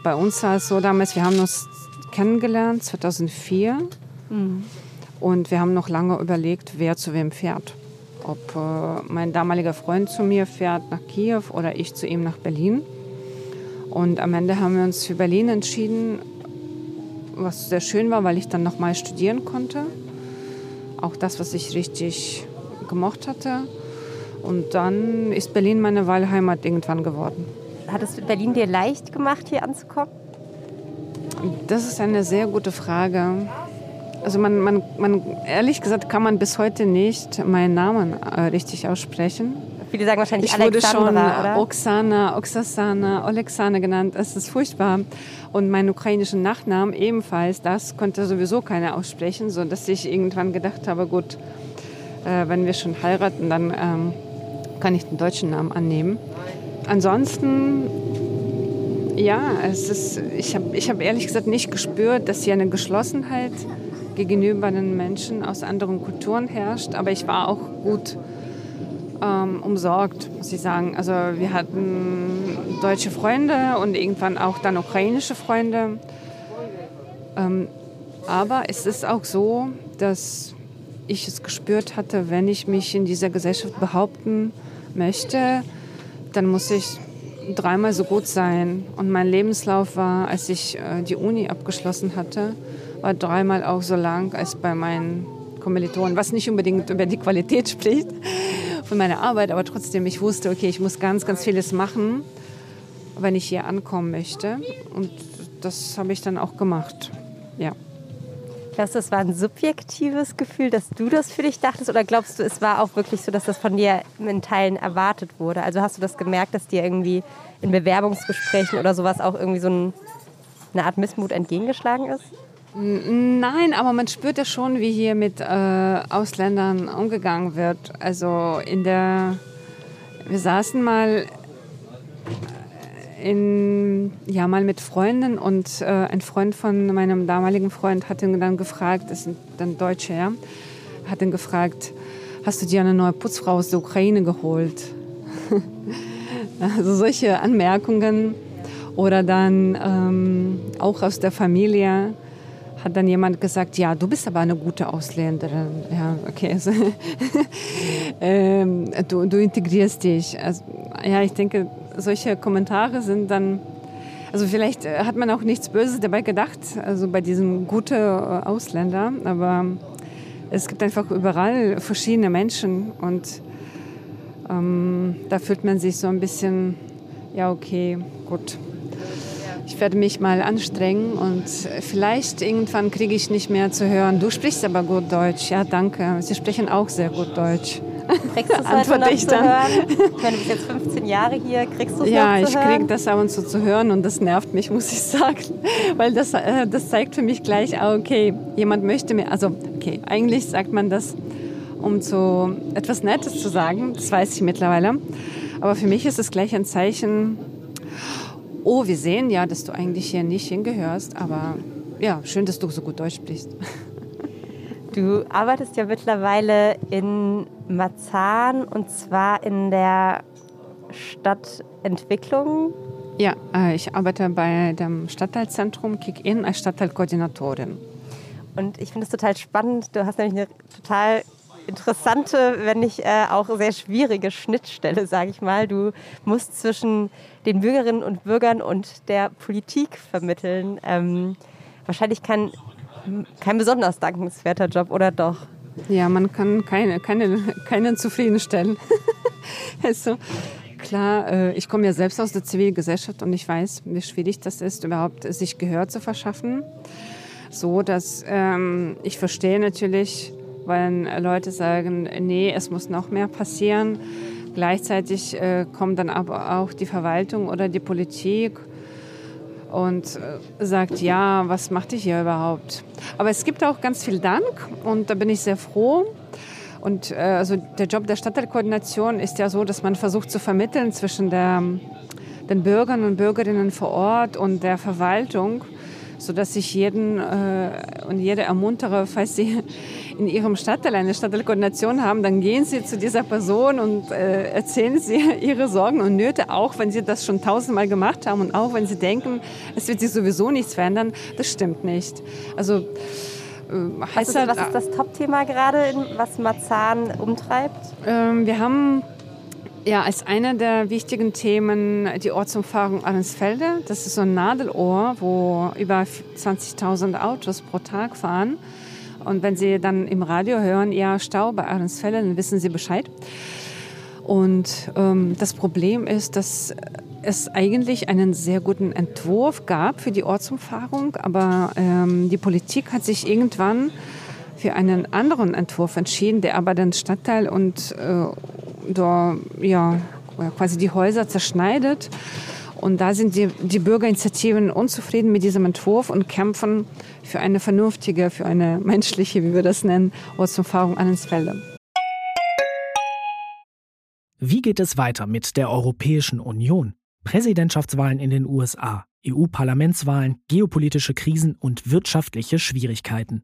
bei uns war es so damals, wir haben uns kennengelernt 2004 mhm. und wir haben noch lange überlegt, wer zu wem fährt. Ob äh, mein damaliger Freund zu mir fährt nach Kiew oder ich zu ihm nach Berlin. Und am Ende haben wir uns für Berlin entschieden, was sehr schön war, weil ich dann nochmal studieren konnte. Auch das, was ich richtig gemocht hatte. Und dann ist Berlin meine Wahlheimat irgendwann geworden. Hat es Berlin dir leicht gemacht, hier anzukommen? Das ist eine sehr gute Frage. Also man, man, man ehrlich gesagt kann man bis heute nicht meinen Namen äh, richtig aussprechen. Viele sagen wahrscheinlich ich wurde schon oder? Oksana, Oksasana, Oleksana genannt. Es ist furchtbar. Und meinen ukrainischen Nachnamen ebenfalls, das konnte sowieso keiner aussprechen, sodass ich irgendwann gedacht habe, gut, äh, wenn wir schon heiraten, dann ähm, kann ich den deutschen Namen annehmen. Ansonsten, ja, es ist, ich habe ich hab ehrlich gesagt nicht gespürt, dass hier eine Geschlossenheit gegenüber den Menschen aus anderen Kulturen herrscht, aber ich war auch gut ähm, umsorgt, muss ich sagen. Also wir hatten deutsche Freunde und irgendwann auch dann ukrainische Freunde. Ähm, aber es ist auch so, dass ich es gespürt hatte, wenn ich mich in dieser Gesellschaft behaupten möchte, dann muss ich dreimal so gut sein. Und mein Lebenslauf war, als ich äh, die Uni abgeschlossen hatte, war dreimal auch so lang als bei meinen Kommilitonen, was nicht unbedingt über die Qualität spricht von meiner Arbeit, aber trotzdem, ich wusste, okay, ich muss ganz, ganz vieles machen, wenn ich hier ankommen möchte. Und das habe ich dann auch gemacht. Ja. Glaubst du, das war ein subjektives Gefühl, dass du das für dich dachtest? Oder glaubst du, es war auch wirklich so, dass das von dir in Teilen erwartet wurde? Also hast du das gemerkt, dass dir irgendwie in Bewerbungsgesprächen oder sowas auch irgendwie so ein, eine Art Missmut entgegengeschlagen ist? Nein, aber man spürt ja schon, wie hier mit äh, Ausländern umgegangen wird. Also in der, wir saßen mal in, ja, mal mit Freunden und äh, ein Freund von meinem damaligen Freund hat ihn dann gefragt, das sind dann Deutsche, ja, hat ihn gefragt, hast du dir eine neue Putzfrau aus der Ukraine geholt? also solche Anmerkungen oder dann ähm, auch aus der Familie hat dann jemand gesagt, ja, du bist aber eine gute Ausländerin. Ja, okay. Also, ähm, du, du integrierst dich. Also, ja, ich denke, solche Kommentare sind dann, also vielleicht äh, hat man auch nichts Böses dabei gedacht, also bei diesem guten äh, Ausländer, aber es gibt einfach überall verschiedene Menschen und ähm, da fühlt man sich so ein bisschen, ja, okay, gut, ich werde mich mal anstrengen und vielleicht irgendwann kriege ich nicht mehr zu hören, du sprichst aber gut Deutsch. Ja, danke. Sie sprechen auch sehr gut Deutsch. Kriegst du es Antworte noch ich dann. hören? Ich meine, du bist jetzt 15 Jahre hier, kriegst du es Ja, noch zu ich kriege das ab und zu zu hören und das nervt mich, muss ich sagen. Weil das, äh, das zeigt für mich gleich, ah, okay, jemand möchte mir, also okay, eigentlich sagt man das, um zu etwas Nettes zu sagen, das weiß ich mittlerweile. Aber für mich ist es gleich ein Zeichen, oh, wir sehen ja, dass du eigentlich hier nicht hingehörst, aber ja, schön, dass du so gut Deutsch sprichst. Du arbeitest ja mittlerweile in Marzahn und zwar in der Stadtentwicklung. Ja, äh, ich arbeite bei dem Stadtteilzentrum Kick-In als Stadtteilkoordinatorin. Und ich finde es total spannend. Du hast nämlich eine total interessante, wenn nicht äh, auch sehr schwierige Schnittstelle, sage ich mal. Du musst zwischen den Bürgerinnen und Bürgern und der Politik vermitteln. Ähm, wahrscheinlich kein, kein besonders dankenswerter Job, oder doch? Ja, man kann keine, keine, keinen zufriedenstellen. also, Klar, äh, ich komme ja selbst aus der Zivilgesellschaft und ich weiß, wie schwierig das ist, überhaupt sich Gehör zu verschaffen. So, dass ähm, ich verstehe natürlich, wenn Leute sagen, nee, es muss noch mehr passieren. Gleichzeitig äh, kommt dann aber auch die Verwaltung oder die Politik und äh, sagt, ja, was macht ihr hier überhaupt? Aber es gibt auch ganz viel Dank und da bin ich sehr froh. Und äh, also der Job der Stadtteilkoordination ist ja so, dass man versucht zu vermitteln zwischen der, den Bürgern und Bürgerinnen vor Ort und der Verwaltung sodass ich jeden äh, und jede ermuntere, falls Sie in Ihrem Stadtteil eine Stadtteilkoordination haben, dann gehen Sie zu dieser Person und äh, erzählen Sie Ihre Sorgen und Nöte, auch wenn Sie das schon tausendmal gemacht haben und auch wenn Sie denken, es wird sich sowieso nichts verändern. Das stimmt nicht. Also äh, was ist, was ist das Top-Thema gerade, was Marzahn umtreibt? Ähm, wir haben ja, als einer der wichtigen Themen die Ortsumfahrung Arnsfelde. Das ist so ein Nadelohr, wo über 20.000 Autos pro Tag fahren. Und wenn Sie dann im Radio hören, ja, Stau bei Arnsfelde, dann wissen Sie Bescheid. Und ähm, das Problem ist, dass es eigentlich einen sehr guten Entwurf gab für die Ortsumfahrung, aber ähm, die Politik hat sich irgendwann für einen anderen Entwurf entschieden, der aber den Stadtteil und äh, da ja, quasi die Häuser zerschneidet. Und da sind die, die Bürgerinitiativen unzufrieden mit diesem Entwurf und kämpfen für eine vernünftige, für eine menschliche, wie wir das nennen, Ortsumfahrung Annensfelde. Wie geht es weiter mit der Europäischen Union? Präsidentschaftswahlen in den USA, EU-Parlamentswahlen, geopolitische Krisen und wirtschaftliche Schwierigkeiten.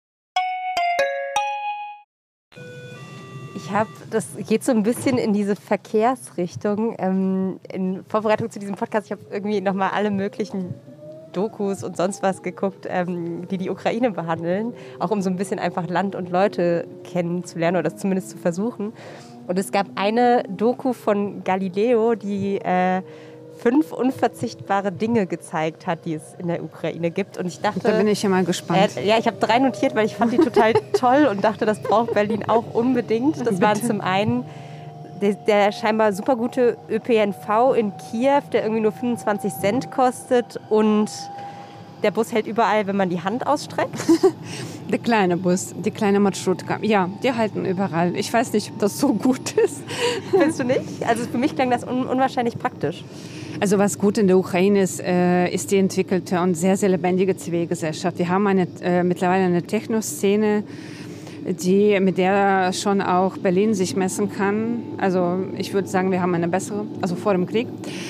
Ich habe, das geht so ein bisschen in diese Verkehrsrichtung. Ähm, in Vorbereitung zu diesem Podcast, ich habe irgendwie nochmal alle möglichen Dokus und sonst was geguckt, ähm, die die Ukraine behandeln, auch um so ein bisschen einfach Land und Leute kennenzulernen oder das zumindest zu versuchen. Und es gab eine Doku von Galileo, die äh, fünf unverzichtbare Dinge gezeigt hat, die es in der Ukraine gibt. Und ich dachte, da bin ich ja mal gespannt. Äh, ja, ich habe drei notiert, weil ich fand die total toll und dachte, das braucht Berlin auch unbedingt. Das Bitte. waren zum einen der, der, scheinbar super gute ÖPNV in Kiew, der irgendwie nur 25 Cent kostet und der Bus hält überall, wenn man die Hand ausstreckt. der kleine Bus, die kleine Marschrutka. Ja, die halten überall. Ich weiß nicht, ob das so gut ist. Findest du nicht? Also für mich klang das un unwahrscheinlich praktisch. Also was gut in der Ukraine ist, äh, ist die entwickelte und sehr, sehr lebendige Zivilgesellschaft. Wir haben eine, äh, mittlerweile eine Techno-Szene, die, mit der schon auch Berlin sich messen kann. Also ich würde sagen, wir haben eine bessere, also vor dem Krieg.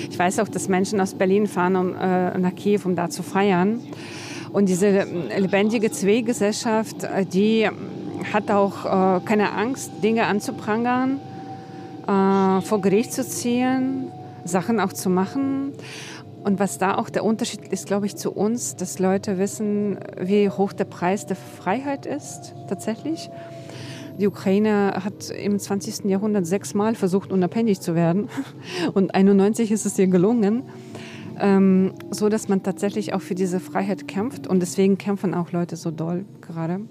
Ich weiß auch, dass Menschen aus Berlin fahren um, äh, nach Kiew, um da zu feiern. Und diese lebendige Zivilgesellschaft, äh, die hat auch äh, keine Angst, Dinge anzuprangern, äh, vor Gericht zu ziehen Sachen auch zu machen. Und was da auch der Unterschied ist, glaube ich, zu uns, dass Leute wissen, wie hoch der Preis der Freiheit ist tatsächlich. Die Ukraine hat im 20. Jahrhundert sechsmal versucht, unabhängig zu werden. Und 91 ist es ihr gelungen. Ähm, so dass man tatsächlich auch für diese Freiheit kämpft. Und deswegen kämpfen auch Leute so doll gerade.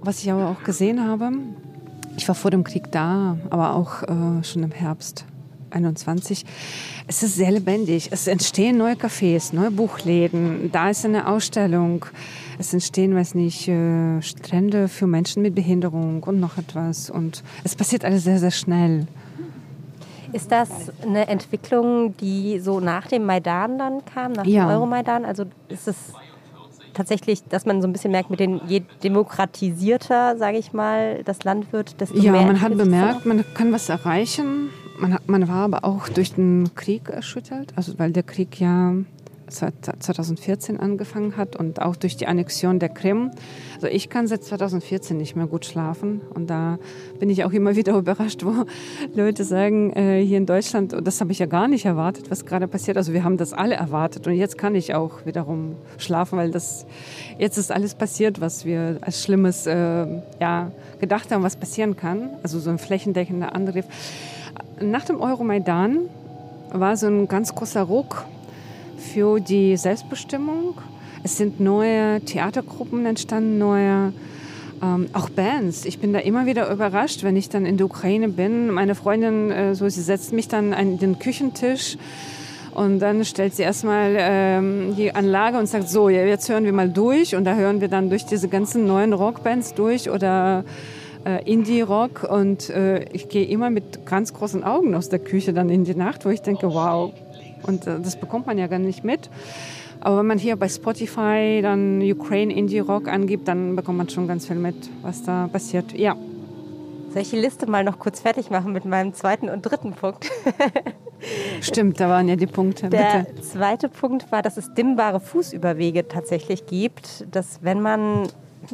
Was ich aber auch gesehen habe, ich war vor dem Krieg da, aber auch äh, schon im Herbst 21. Es ist sehr lebendig. Es entstehen neue Cafés, neue Buchläden. Da ist eine Ausstellung. Es entstehen, weiß nicht, äh, Strände für Menschen mit Behinderung und noch etwas. Und es passiert alles sehr, sehr schnell. Ist das eine Entwicklung, die so nach dem Maidan dann kam, nach ja. dem Euromaidan? Also ist es tatsächlich, dass man so ein bisschen merkt, mit den je demokratisierter, sage ich mal, das Land wird, desto ja, mehr. Ja, man hat bemerkt, man kann was erreichen. Man, man war aber auch durch den Krieg erschüttert, also weil der Krieg ja 2014 angefangen hat und auch durch die Annexion der Krim. Also ich kann seit 2014 nicht mehr gut schlafen und da bin ich auch immer wieder überrascht, wo Leute sagen, äh, hier in Deutschland, das habe ich ja gar nicht erwartet, was gerade passiert. Also wir haben das alle erwartet und jetzt kann ich auch wiederum schlafen, weil das jetzt ist alles passiert, was wir als Schlimmes äh, ja, gedacht haben, was passieren kann. Also so ein flächendeckender Angriff. Nach dem Euromaidan war so ein ganz großer Ruck für die Selbstbestimmung. Es sind neue Theatergruppen entstanden, neue ähm, auch Bands. Ich bin da immer wieder überrascht, wenn ich dann in der Ukraine bin. Meine Freundin, äh, so, sie setzt mich dann an den Küchentisch und dann stellt sie erstmal ähm, die Anlage und sagt, so, jetzt hören wir mal durch. Und da hören wir dann durch diese ganzen neuen Rockbands durch oder äh, Indie-Rock. Und äh, ich gehe immer mit ganz großen Augen aus der Küche dann in die Nacht, wo ich denke, wow, und äh, das bekommt man ja gar nicht mit. Aber wenn man hier bei Spotify dann Ukraine Indie Rock angibt, dann bekommt man schon ganz viel mit, was da passiert. Ja. Soll ich die Liste mal noch kurz fertig machen mit meinem zweiten und dritten Punkt? Stimmt, da waren ja die Punkte. Der Bitte. zweite Punkt war, dass es dimmbare Fußüberwege tatsächlich gibt, dass wenn man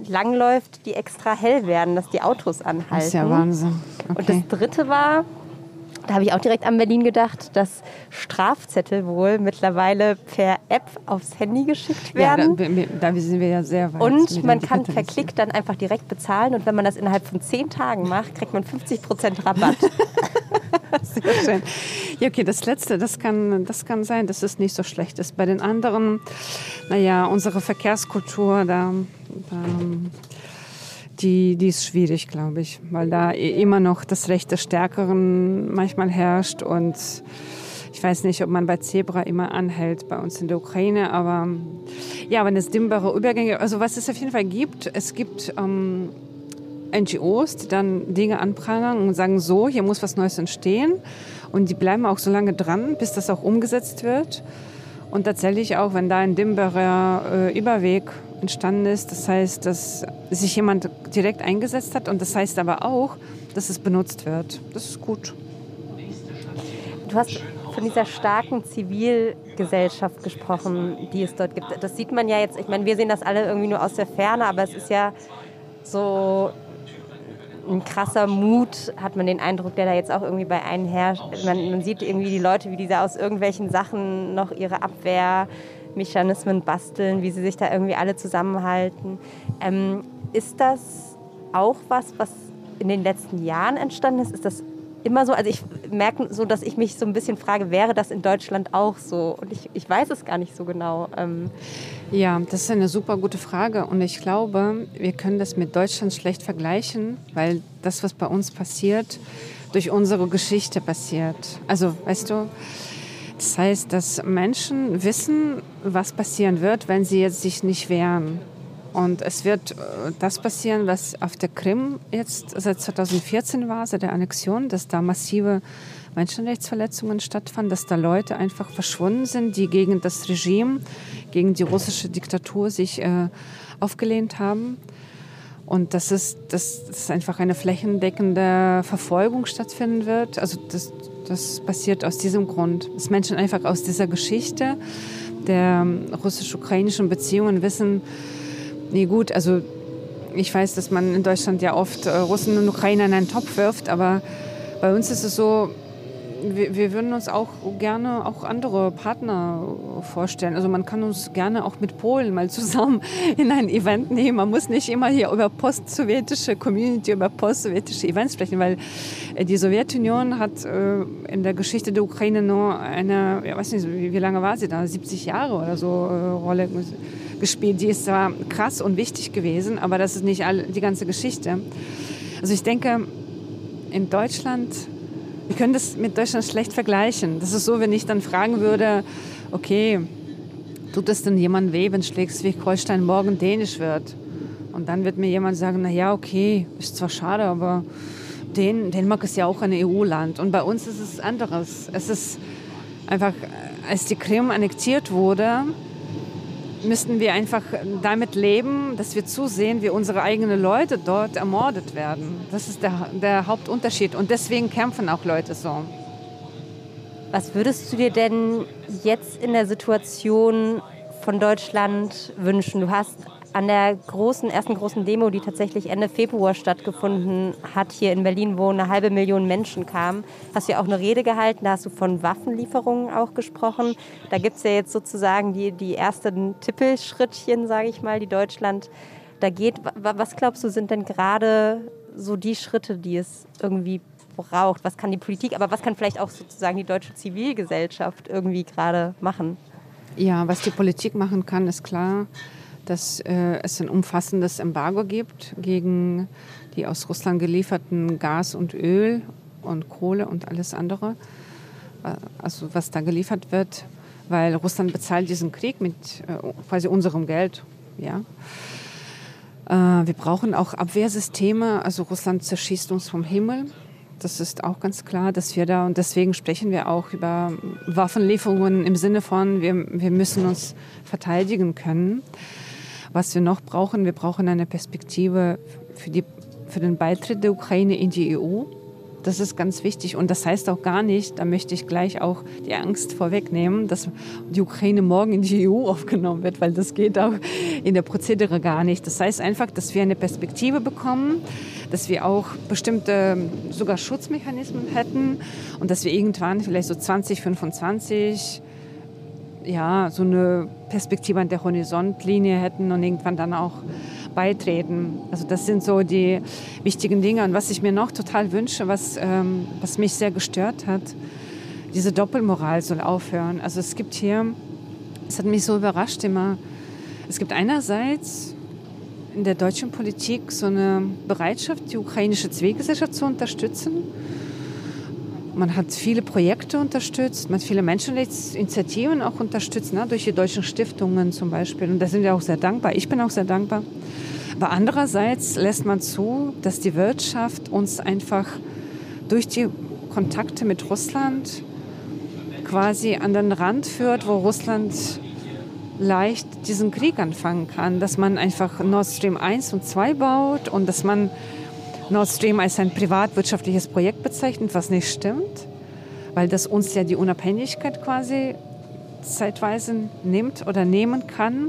langläuft, die extra hell werden, dass die Autos anhalten. Das ist ja Wahnsinn. Okay. Und das dritte war, da habe ich auch direkt an Berlin gedacht, dass Strafzettel wohl mittlerweile per App aufs Handy geschickt werden. Ja, da, da sind wir ja sehr weit. Und man kann per Klick dann einfach direkt bezahlen. Und wenn man das innerhalb von zehn Tagen macht, kriegt man 50 Prozent Rabatt. Sehr schön. Ja, okay, das Letzte, das kann, das kann sein, dass es nicht so schlecht ist. Bei den anderen, naja, unsere Verkehrskultur, da, da die, die ist schwierig, glaube ich, weil da immer noch das Recht des Stärkeren manchmal herrscht und ich weiß nicht, ob man bei Zebra immer anhält bei uns in der Ukraine, aber ja, wenn es dimmbare Übergänge, also was es auf jeden Fall gibt, es gibt ähm, NGOs, die dann Dinge anprangern und sagen, so, hier muss was Neues entstehen und die bleiben auch so lange dran, bis das auch umgesetzt wird. Und tatsächlich auch, wenn da ein dimmbarer äh, Überweg entstanden ist. Das heißt, dass sich jemand direkt eingesetzt hat und das heißt aber auch, dass es benutzt wird. Das ist gut. Du hast von dieser starken Zivilgesellschaft gesprochen, die es dort gibt. Das sieht man ja jetzt, ich meine, wir sehen das alle irgendwie nur aus der Ferne, aber es ist ja so ein krasser Mut, hat man den Eindruck, der da jetzt auch irgendwie bei einem herrscht. Man, man sieht irgendwie die Leute, wie die da aus irgendwelchen Sachen noch ihre Abwehr Mechanismen basteln, wie sie sich da irgendwie alle zusammenhalten. Ähm, ist das auch was, was in den letzten Jahren entstanden ist? Ist das immer so? Also ich merke so, dass ich mich so ein bisschen frage, wäre das in Deutschland auch so? Und ich, ich weiß es gar nicht so genau. Ähm ja, das ist eine super gute Frage. Und ich glaube, wir können das mit Deutschland schlecht vergleichen, weil das, was bei uns passiert, durch unsere Geschichte passiert. Also, weißt du, das heißt, dass Menschen wissen, was passieren wird, wenn sie jetzt sich nicht wehren. Und es wird äh, das passieren, was auf der Krim jetzt seit 2014 war, seit der Annexion, dass da massive Menschenrechtsverletzungen stattfanden, dass da Leute einfach verschwunden sind, die gegen das Regime, gegen die russische Diktatur sich äh, aufgelehnt haben. Und dass es dass, einfach eine flächendeckende Verfolgung stattfinden wird. Also das, das passiert aus diesem Grund, dass Menschen einfach aus dieser Geschichte der russisch-ukrainischen Beziehungen wissen, nee gut, also ich weiß, dass man in Deutschland ja oft äh, Russen und Ukrainer in einen Topf wirft, aber bei uns ist es so, wir, wir, würden uns auch gerne auch andere Partner vorstellen. Also man kann uns gerne auch mit Polen mal zusammen in ein Event nehmen. Man muss nicht immer hier über post-sowjetische Community, über post-sowjetische Events sprechen, weil äh, die Sowjetunion hat äh, in der Geschichte der Ukraine nur eine, ja, weiß nicht, wie, lange war sie da, 70 Jahre oder so äh, Rolle gespielt. Die ist zwar krass und wichtig gewesen, aber das ist nicht die ganze Geschichte. Also ich denke, in Deutschland wir können das mit Deutschland schlecht vergleichen. Das ist so, wenn ich dann fragen würde, okay, tut es denn jemand weh, wenn Schleswig-Holstein morgen dänisch wird? Und dann wird mir jemand sagen, na ja, okay, ist zwar schade, aber Dänemark ist ja auch ein EU-Land. Und bei uns ist es anderes. Es ist einfach, als die Krim annektiert wurde, müssten wir einfach damit leben, dass wir zusehen, wie unsere eigenen Leute dort ermordet werden. Das ist der, der Hauptunterschied. Und deswegen kämpfen auch Leute so. Was würdest du dir denn jetzt in der Situation von Deutschland wünschen? Du hast an der großen, ersten großen Demo, die tatsächlich Ende Februar stattgefunden hat, hier in Berlin, wo eine halbe Million Menschen kamen, hast du ja auch eine Rede gehalten, da hast du von Waffenlieferungen auch gesprochen. Da gibt es ja jetzt sozusagen die, die ersten Tippelschrittchen, sage ich mal, die Deutschland da geht. Was glaubst du, sind denn gerade so die Schritte, die es irgendwie braucht? Was kann die Politik, aber was kann vielleicht auch sozusagen die deutsche Zivilgesellschaft irgendwie gerade machen? Ja, was die Politik machen kann, ist klar dass äh, es ein umfassendes Embargo gibt gegen die aus Russland gelieferten Gas und Öl und Kohle und alles andere, äh, also was da geliefert wird, weil Russland bezahlt diesen Krieg mit äh, quasi unserem Geld. Ja. Äh, wir brauchen auch Abwehrsysteme, also Russland zerschießt uns vom Himmel. Das ist auch ganz klar, dass wir da, und deswegen sprechen wir auch über Waffenlieferungen im Sinne von, wir, wir müssen uns verteidigen können. Was wir noch brauchen, wir brauchen eine Perspektive für, die, für den Beitritt der Ukraine in die EU. Das ist ganz wichtig. Und das heißt auch gar nicht, da möchte ich gleich auch die Angst vorwegnehmen, dass die Ukraine morgen in die EU aufgenommen wird, weil das geht auch in der Prozedere gar nicht. Das heißt einfach, dass wir eine Perspektive bekommen, dass wir auch bestimmte sogar Schutzmechanismen hätten und dass wir irgendwann vielleicht so 2025 ja, so eine Perspektive an der Horizontlinie hätten und irgendwann dann auch beitreten. Also das sind so die wichtigen Dinge. Und was ich mir noch total wünsche, was, ähm, was mich sehr gestört hat, diese Doppelmoral soll aufhören. Also es gibt hier, es hat mich so überrascht immer, es gibt einerseits in der deutschen Politik so eine Bereitschaft, die ukrainische Zivilgesellschaft zu unterstützen man hat viele Projekte unterstützt, man hat viele Menschenrechtsinitiativen auch unterstützt, ne, durch die deutschen Stiftungen zum Beispiel. Und da sind wir auch sehr dankbar. Ich bin auch sehr dankbar. Aber andererseits lässt man zu, dass die Wirtschaft uns einfach durch die Kontakte mit Russland quasi an den Rand führt, wo Russland leicht diesen Krieg anfangen kann. Dass man einfach Nord Stream 1 und 2 baut und dass man Nord Stream als ein privatwirtschaftliches Projekt bezeichnet, was nicht stimmt, weil das uns ja die Unabhängigkeit quasi zeitweise nimmt oder nehmen kann,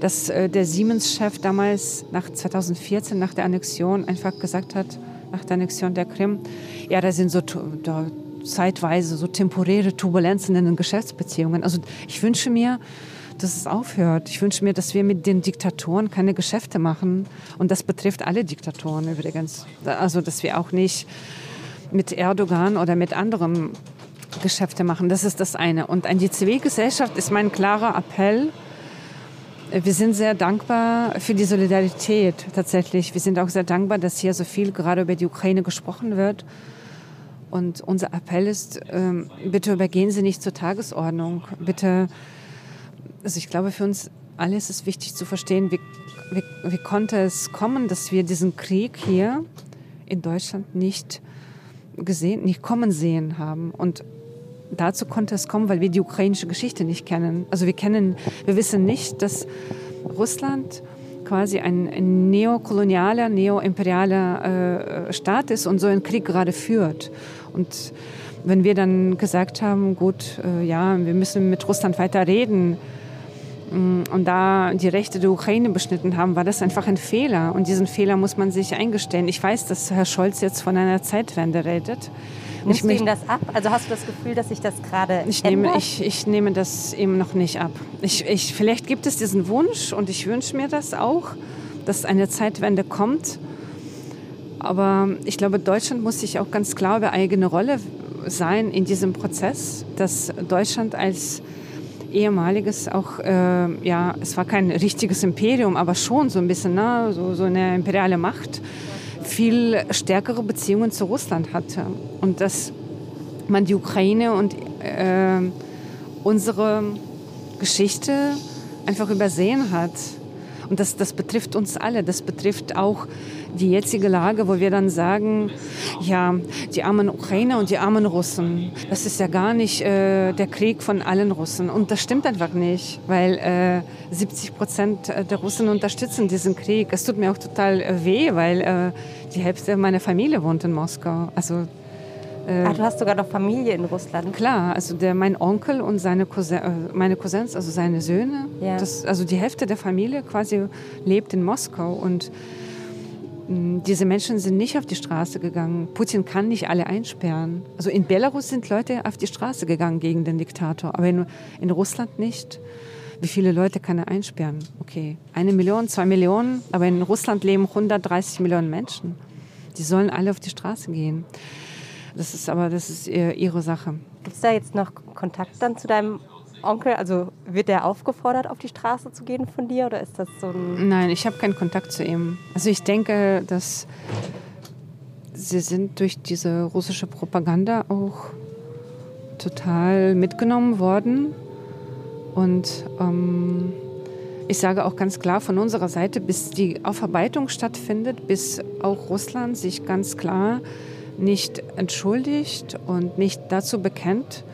dass äh, der Siemens-Chef damals nach 2014, nach der Annexion, einfach gesagt hat, nach der Annexion der Krim, ja, da sind so da zeitweise so temporäre Turbulenzen in den Geschäftsbeziehungen. Also ich wünsche mir, dass es aufhört. Ich wünsche mir, dass wir mit den Diktatoren keine Geschäfte machen. Und das betrifft alle Diktatoren übrigens. Also, dass wir auch nicht mit Erdogan oder mit anderen Geschäfte machen. Das ist das eine. Und an die Zivilgesellschaft ist mein klarer Appell. Wir sind sehr dankbar für die Solidarität tatsächlich. Wir sind auch sehr dankbar, dass hier so viel gerade über die Ukraine gesprochen wird. Und unser Appell ist, ähm, bitte übergehen Sie nicht zur Tagesordnung. Bitte also ich glaube, für uns alle ist es wichtig zu verstehen, wie, wie, wie konnte es kommen, dass wir diesen Krieg hier in Deutschland nicht gesehen, nicht kommen sehen haben. Und dazu konnte es kommen, weil wir die ukrainische Geschichte nicht kennen. Also wir kennen, wir wissen nicht, dass Russland quasi ein, neokolonialer, neoimperialer äh, Staat ist und so einen Krieg gerade führt. Und wenn wir dann gesagt haben, gut, äh, ja, wir müssen mit Russland weiter reden, Mm, und da die Rechte der Ukraine beschnitten haben, war das einfach ein Fehler. Und diesen Fehler muss man sich eingestehen. Ich weiß, dass Herr Scholz jetzt von einer Zeitwende redet. Nimmst du ihm das ab? Also hast du das Gefühl, dass sich das gerade ich nehme, ich, ich nehme das ihm noch nicht ab. Ich, ich, vielleicht gibt es diesen Wunsch und ich wünsche mir das auch, dass eine Zeitwende kommt. Aber ich glaube, Deutschland muss sich auch ganz klar über eigene Rolle sein in diesem Prozess, dass Deutschland als ehemaliges auch, äh, ja, es war kein richtiges Imperium, aber schon so ein bisschen, ne, so, so eine imperiale Macht, viel stärkere Beziehungen zu Russland hatte. Und dass man die Ukraine und äh, unsere Geschichte einfach übersehen hat. Und das, das betrifft uns alle. Das betrifft auch die jetzige Lage, wo wir dann sagen, ja, die armen Ukrainer und die armen Russen, das ist ja gar nicht äh, der Krieg von allen Russen. Und das stimmt einfach nicht, weil äh, 70 Prozent der Russen unterstützen diesen Krieg. Es tut mir auch total äh, weh, weil äh, die Hälfte meiner Familie wohnt in Moskau. Also Äh, ah, du hast sogar noch Familie in Russland. Klar, also der, mein Onkel und seine Cousin, äh, meine Cousins, also seine Söhne, Ja. das, also die Hälfte der Familie quasi lebt in Moskau und mh, diese Menschen sind nicht auf die Straße gegangen. Putin kann nicht alle einsperren. Also in Belarus sind Leute auf die Straße gegangen gegen den Diktator, aber in, in Russland nicht. Wie viele Leute kann er einsperren? Okay, eine Million, zwei Millionen, aber in Russland leben 130 Millionen Menschen. Die sollen alle auf die Straße gehen. Das ist aber das ist ihr- ihre Sache. Gibt es da jetzt noch Kontakt dann zu deinem Onkel? Also wird der aufgefordert, auf die Straße zu gehen von dir? Oder ist das so ein. Nein, ich habe keinen Kontakt zu ihm. Also ich denke, dass sie sind durch diese russische Propaganda auch total mitgenommen worden. Und ähm, ich sage auch ganz klar von unserer Seite, bis die Aufarbeitung stattfindet, bis auch Russland sich ganz klar nicht entschuldigt und nicht dazu bekennt,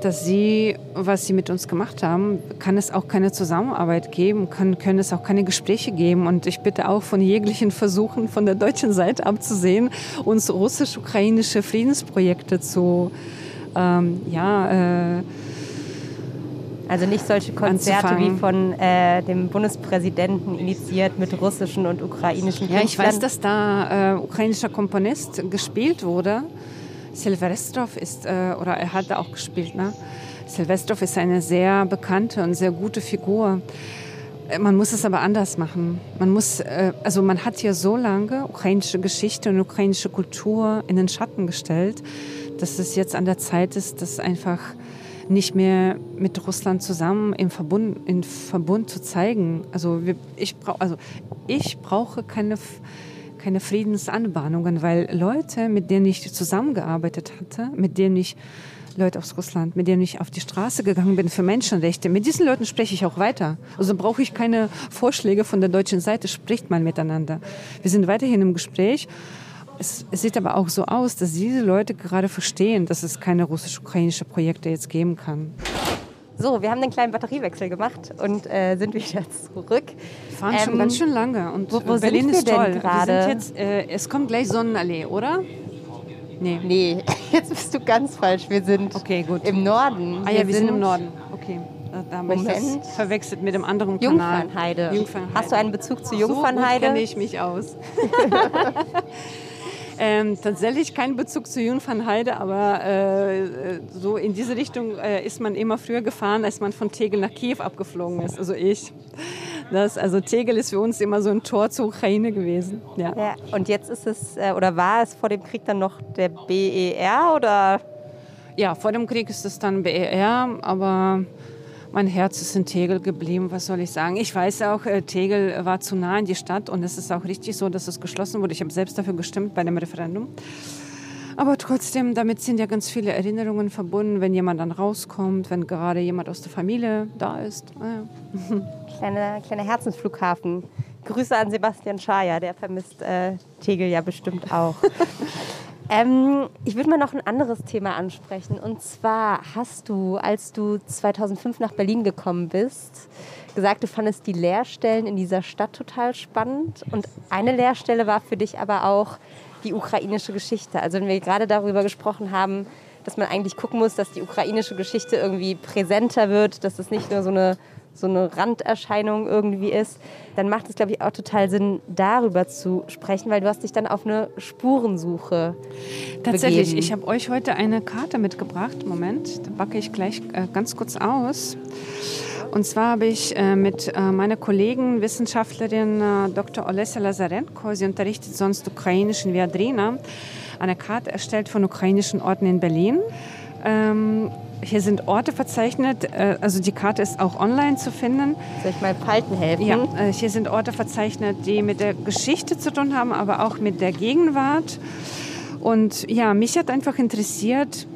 dass sie, was sie mit uns gemacht haben, kann es auch keine Zusammenarbeit geben, kann, können es auch keine Gespräche geben. Und ich bitte auch von jeglichen Versuchen von der deutschen Seite abzusehen, uns russisch-ukrainische Friedensprojekte zu, ähm, ja, äh, Also nicht solche Konzerte Anzufangen. wie von äh, dem Bundespräsidenten initiiert mit russischen und ukrainischen Ja, ich weiß, Künstlern. dass da äh, ukrainischer Komponist gespielt wurde. Silvestrov ist, äh, oder er hat da auch gespielt, ne? Silvestrov ist eine sehr bekannte und sehr gute Figur. Äh, Man muss es aber anders machen. Man muss, äh, also man hat hier so lange ukrainische Geschichte und ukrainische Kultur in den Schatten gestellt, dass es jetzt an der Zeit ist, das einfach nicht mehr mit Russland zusammen im Verbund, in Verbund zu zeigen. Also, wir, ich, brauch, also ich brauche keine, keine Friedensanbahnungen, weil Leute, mit denen ich zusammengearbeitet hatte, mit denen ich Leute aus Russland, mit denen ich auf die Straße gegangen bin für Menschenrechte, mit diesen Leuten spreche ich auch weiter. Also brauche ich keine Vorschläge von der deutschen Seite, spricht man miteinander. Wir sind weiterhin im Gespräch. Es, es sieht aber auch so aus, dass diese Leute gerade verstehen, dass es keine russisch-ukrainische Projekte jetzt geben kann. So, wir haben den kleinen Batteriewechsel gemacht und äh, sind wieder zurück. Wir fahren schon Ähm, ganz schön lange und wo- wo Berlin sind wir ist denn toll. gerade? Wir sind jetzt, äh, es kommt gleich Sonnenallee, oder? Nee. Nee, jetzt bist du ganz falsch. Wir sind Okay, im Norden. Ah ja, wir sind im Norden. Okay. Da, habe ich das verwechselt mit dem anderen Kanal. Jungfernheide. Jungfernheide. Hast du einen Bezug zu So gut Jungfernheide? kenne ich mich aus. ähm, tatsächlich kein Bezug zu Jungfernheide, aber äh, äh, so in diese Richtung äh, ist man immer früher gefahren, als man von Tegel nach Kiew abgeflogen ist. Also ich. Das, also Tegel ist für uns immer so ein Tor zur Ukraine gewesen. Ja. Ja, und jetzt ist es, äh, oder war es vor dem Krieg dann noch der BER oder? Ja, vor dem Krieg ist es dann BER, aber mein Herz ist in Tegel geblieben, was soll ich sagen. Ich weiß auch, äh, Tegel war zu nah in die Stadt und es ist auch richtig so, dass es geschlossen wurde. Ich habe selbst dafür gestimmt bei dem Referendum. Aber trotzdem, damit sind ja ganz viele Erinnerungen verbunden, wenn jemand dann rauskommt, wenn gerade jemand aus der Familie da ist. Ah ja. Kleiner, kleiner Herzensflughafen. Grüße an Sebastian Schaja, der vermisst äh, Tegel ja bestimmt auch. ähm, ich würde mal noch ein anderes Thema ansprechen. Und zwar hast du, als du 2005 nach Berlin gekommen bist, gesagt, du fandest die Lehrstellen in dieser Stadt total spannend. Und eine Lehrstelle war für dich aber auch die ukrainische Geschichte. Also wenn wir gerade darüber gesprochen haben, dass man eigentlich gucken muss, dass die ukrainische Geschichte irgendwie präsenter wird, dass es nicht nur so eine so eine Randerscheinung irgendwie ist, dann macht es, glaube ich, auch total Sinn, darüber zu sprechen, weil du hast dich dann auf eine Spurensuche Tatsächlich, begeben. ich habe euch heute eine Karte mitgebracht. Moment, da backe ich gleich äh, ganz kurz aus. Und zwar habe ich äh, mit äh, meiner Kollegin, Wissenschaftlerin äh, Dr. Olesa Lazarenko, sie unterrichtet sonst Ukrainisch in Viadrina, eine Karte erstellt von ukrainischen Orten in Berlin. Ähm, hier sind Orte verzeichnet, äh, also die Karte ist auch online zu finden. Soll ich mal Falten helfen? Ja, äh, hier sind Orte verzeichnet, die mit der Geschichte zu tun haben, aber auch mit der Gegenwart. Und ja, mich hat einfach interessiert,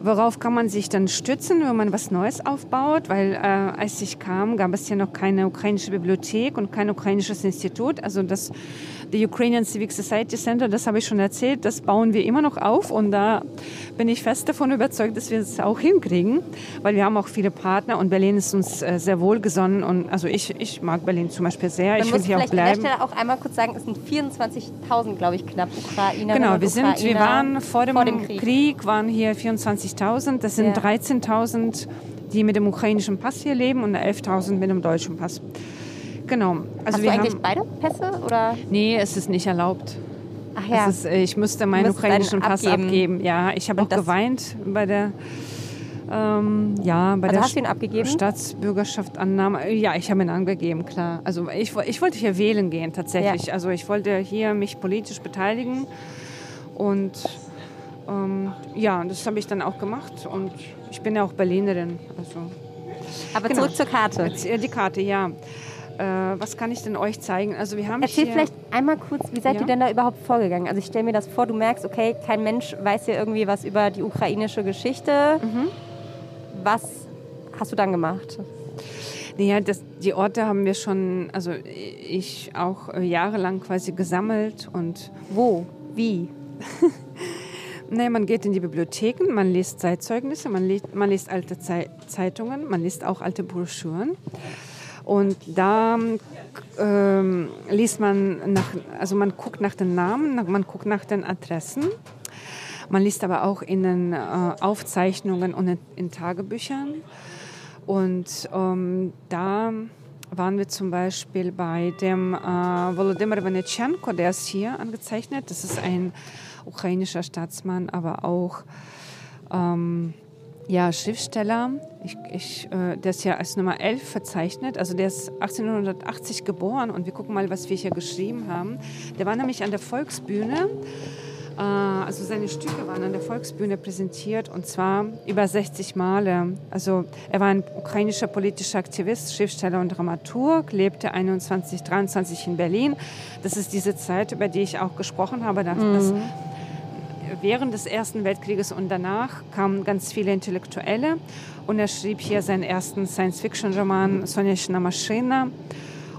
worauf kann man sich dann stützen, wenn man was Neues aufbaut, weil äh, als ich kam, gab es hier noch keine ukrainische Bibliothek und kein ukrainisches Institut. Also das, The Ukrainian Civic Society Center, das habe ich schon erzählt, das bauen wir immer noch auf und da bin ich fest davon überzeugt, dass wir es auch hinkriegen, weil wir haben auch viele Partner und Berlin ist uns äh, sehr wohlgesonnen und also ich, ich mag Berlin zum Beispiel sehr, Man ich will hier auch vielleicht an der bleiben. Stelle auch einmal kurz sagen, es sind 24.000, glaube ich, knapp Ukrainer. Genau, wir sind, wir waren vor dem, vor dem Krieg. Krieg. waren hier 24.000. Das sind Ja. 13.000, die mit dem ukrainischen Pass hier leben und 11.000 mit dem deutschen Pass. Genau. Also Hast du eigentlich beide Pässe? Oder? nee, es ist nicht erlaubt. Ach ja. Ist, äh, ich müsste meinen ukrainischen Pass abgeben. abgeben. Ja, ich habe auch geweint bei der, ähm, ja, bei Also der? Staatsbürgerschaftsannahme. Ja, ich habe ihn angegeben, klar. Also ich, ich wollte hier wählen gehen tatsächlich. Also ich wollte hier mich politisch beteiligen und ähm, ja, das habe ich dann auch gemacht und ich bin ja auch Berlinerin. Also Aber Genau. zurück zur Karte. Äh, die Karte, ja. Äh, was kann ich denn euch zeigen? Also wir haben Erzähl vielleicht einmal kurz, wie seid Ja. ihr denn da überhaupt vorgegangen? Also ich stelle mir das vor, du merkst, okay, kein Mensch weiß hier irgendwie was über die ukrainische Geschichte. Mhm. Was hast du dann gemacht? Naja, das, die Orte haben wir schon, also ich auch äh, jahrelang quasi gesammelt und Wo? Wie? naja, man geht in die Bibliotheken, man liest Zeitzeugnisse, man liest, man liest alte Zei Zeitungen, man liest auch alte Broschüren. Und da ähm, liest man nach, also man guckt nach den Namen, man guckt nach den Adressen. Man liest aber auch in den äh, Aufzeichnungen und in, in Tagebüchern. Und ähm, da waren wir zum Beispiel bei dem äh, Volodymyr Venetschenko, der ist hier angezeichnet. Das ist ein ukrainischer Staatsmann, aber auch ähm, ja, Schriftsteller. Ich, ich, äh, der ist ja als Nummer 11 verzeichnet. Also der ist 1880 geboren und wir gucken mal, was wir hier geschrieben haben. Der war nämlich an der Volksbühne. Äh, also seine Stücke waren an der Volksbühne präsentiert und zwar über 60 Male. Also er war ein ukrainischer politischer Aktivist, Schriftsteller und Dramaturg, lebte 21, 23 in Berlin. Das ist diese Zeit, über die ich auch gesprochen habe. Das, das während des Ersten Weltkrieges und danach kamen ganz viele Intellektuelle. Und er schrieb hier seinen ersten Science-Fiction-Roman Sonячna Maschina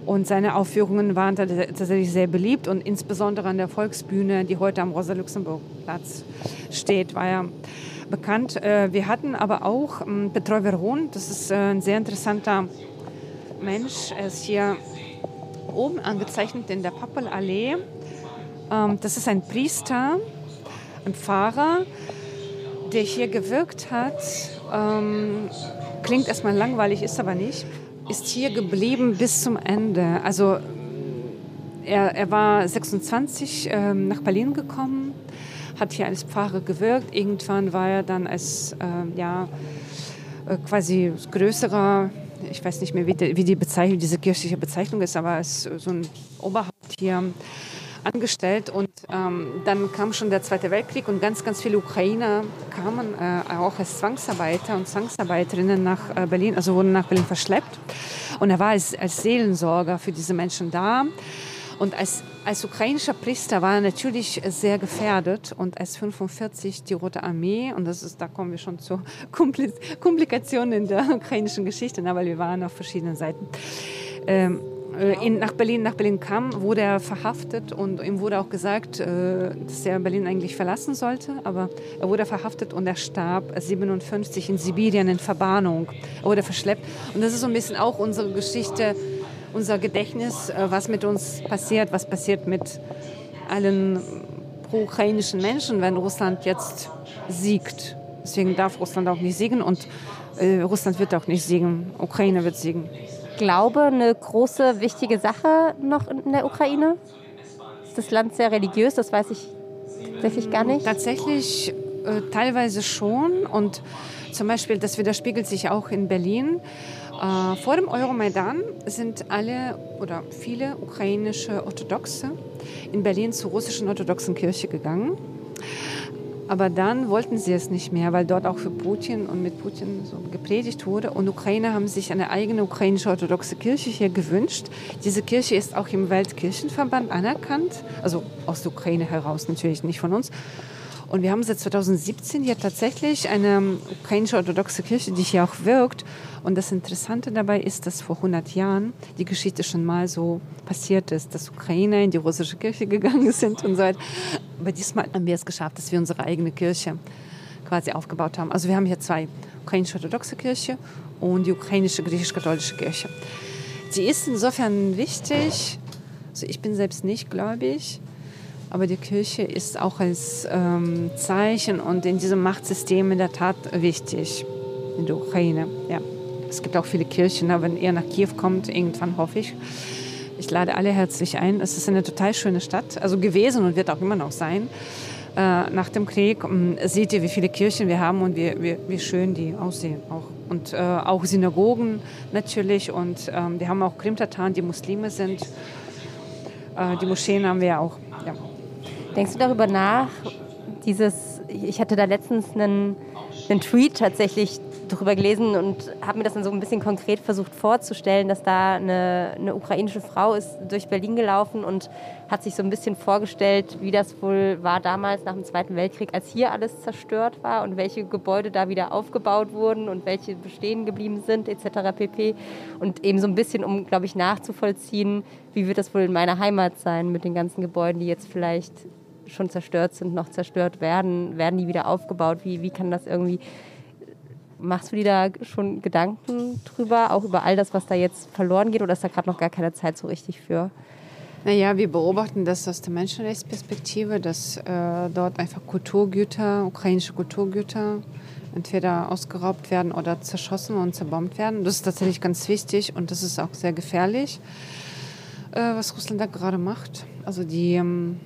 und seine Aufführungen waren tats- tatsächlich sehr beliebt und insbesondere an der Volksbühne, die heute am Rosa-Luxemburg-Platz steht, war er bekannt. Äh, Wir hatten aber auch ähm, Petro Veron, das ist äh, ein sehr interessanter Mensch, er ist hier oben angezeichnet in der Pappelallee. Ähm, Das ist ein Priester, ein Pfarrer, der hier gewirkt hat. Ähm, klingt erstmal langweilig, ist aber nicht. Ist hier geblieben bis zum Ende. Also er, er war 26 ähm, nach Berlin gekommen, hat hier als Pfarrer gewirkt. Irgendwann war er dann als ähm, ja, äh, quasi größerer, ich weiß nicht mehr, wie die, wie die Bezeichnung, diese kirchliche Bezeichnung ist, aber als so ein Oberhaupt hier angestellt und ähm, dann kam schon der Zweite Weltkrieg und ganz, ganz viele Ukrainer kamen äh, auch als Zwangsarbeiter und Zwangsarbeiterinnen nach äh, Berlin, also wurden nach Berlin verschleppt. Und er war als, als Seelensorger für diese Menschen da. Und als, als ukrainischer Priester war er natürlich sehr gefährdet und als 45 die Rote Armee, und das ist, da kommen wir schon zu Kompli Komplikationen in der ukrainischen Geschichte, na, weil wir waren auf verschiedenen Seiten, ähm, äh, in, nach, Berlin, nach Berlin kam, wurde er verhaftet und ihm wurde auch gesagt, äh, dass er Berlin eigentlich verlassen sollte, aber er wurde verhaftet und er starb 57 in Sibirien in Verbannung. Er wurde verschleppt und das ist so ein bisschen auch unsere Geschichte, unser Gedächtnis, äh, was mit uns passiert, was passiert mit allen pro-ukrainischen Menschen, wenn Russland jetzt siegt. Deswegen darf Russland auch nicht siegen und äh, Russland wird auch nicht siegen. Ukraine wird siegen. Glaube eine große, wichtige Sache noch in der Ukraine? Ist das Land sehr religiös? Das weiß ich tatsächlich gar nicht. Tatsächlich äh, teilweise schon und zum Beispiel, das widerspiegelt sich auch in Berlin. Äh, vor dem Euromaidan sind alle oder viele ukrainische Orthodoxe in Berlin zur russischen orthodoxen Kirche gegangen. Aber dann wollten sie es nicht mehr, weil dort auch für Putin und mit Putin so gepredigt wurde. Und Ukrainer haben sich eine eigene ukrainische orthodoxe Kirche hier gewünscht. Diese Kirche ist auch im Weltkirchenverband anerkannt, also aus der Ukraine heraus natürlich, nicht von uns. Und wir haben seit 2017 hier tatsächlich eine ukrainische orthodoxe Kirche, die hier auch wirkt. Und das Interessante dabei ist, dass vor 100 Jahren die Geschichte schon mal so passiert ist, dass Ukrainer in die russische Kirche gegangen sind und so weiter. Aber diesmal haben wir es geschafft, dass wir unsere eigene Kirche quasi aufgebaut haben. Also wir haben hier zwei, ukrainische orthodoxe Kirche und die ukrainische griechisch-katholische Kirche. Die ist insofern wichtig, also ich bin selbst nicht gläubig, aber die Kirche ist auch als ähm, Zeichen und in diesem Machtsystem in der Tat wichtig in der Ukraine. Ja. Es gibt auch viele Kirchen, aber wenn ihr nach Kiew kommt, irgendwann hoffe ich. Ich lade alle herzlich ein. Es ist eine total schöne Stadt, also gewesen und wird auch immer noch sein. Äh, nach dem Krieg ähm, seht ihr, wie viele Kirchen wir haben und wie, wie, wie schön die aussehen. Auch. Und äh, auch Synagogen natürlich. Und ähm, wir haben auch Krimtataren, die Muslime sind. Äh, die Moscheen haben wir auch. Ja. Denkst du darüber nach, dieses, ich hatte da letztens einen, einen Tweet tatsächlich darüber gelesen und habe mir das dann so ein bisschen konkret versucht vorzustellen, dass da eine, eine, ukrainische Frau ist durch Berlin gelaufen und hat sich so ein bisschen vorgestellt, wie das wohl war damals nach dem Zweiten Weltkrieg, als hier alles zerstört war und welche Gebäude da wieder aufgebaut wurden und welche bestehen geblieben sind etc. pp. Und eben so ein bisschen, um, glaube ich, nachzuvollziehen, wie wird das wohl in meiner Heimat sein mit den ganzen Gebäuden, die jetzt vielleicht schon zerstört sind, noch zerstört werden, werden die wieder aufgebaut? Wie, wie kann das irgendwie, machst du dir da schon Gedanken drüber, auch über all das, was da jetzt verloren geht oder ist da gerade noch gar keine Zeit so richtig für? Naja, wir beobachten das aus der Menschenrechtsperspektive, dass äh, dort einfach Kulturgüter, ukrainische Kulturgüter, entweder ausgeraubt werden oder zerschossen und zerbombt werden. Das ist tatsächlich ganz wichtig und das ist auch sehr gefährlich, äh, was Russland da gerade macht. Also die ähm,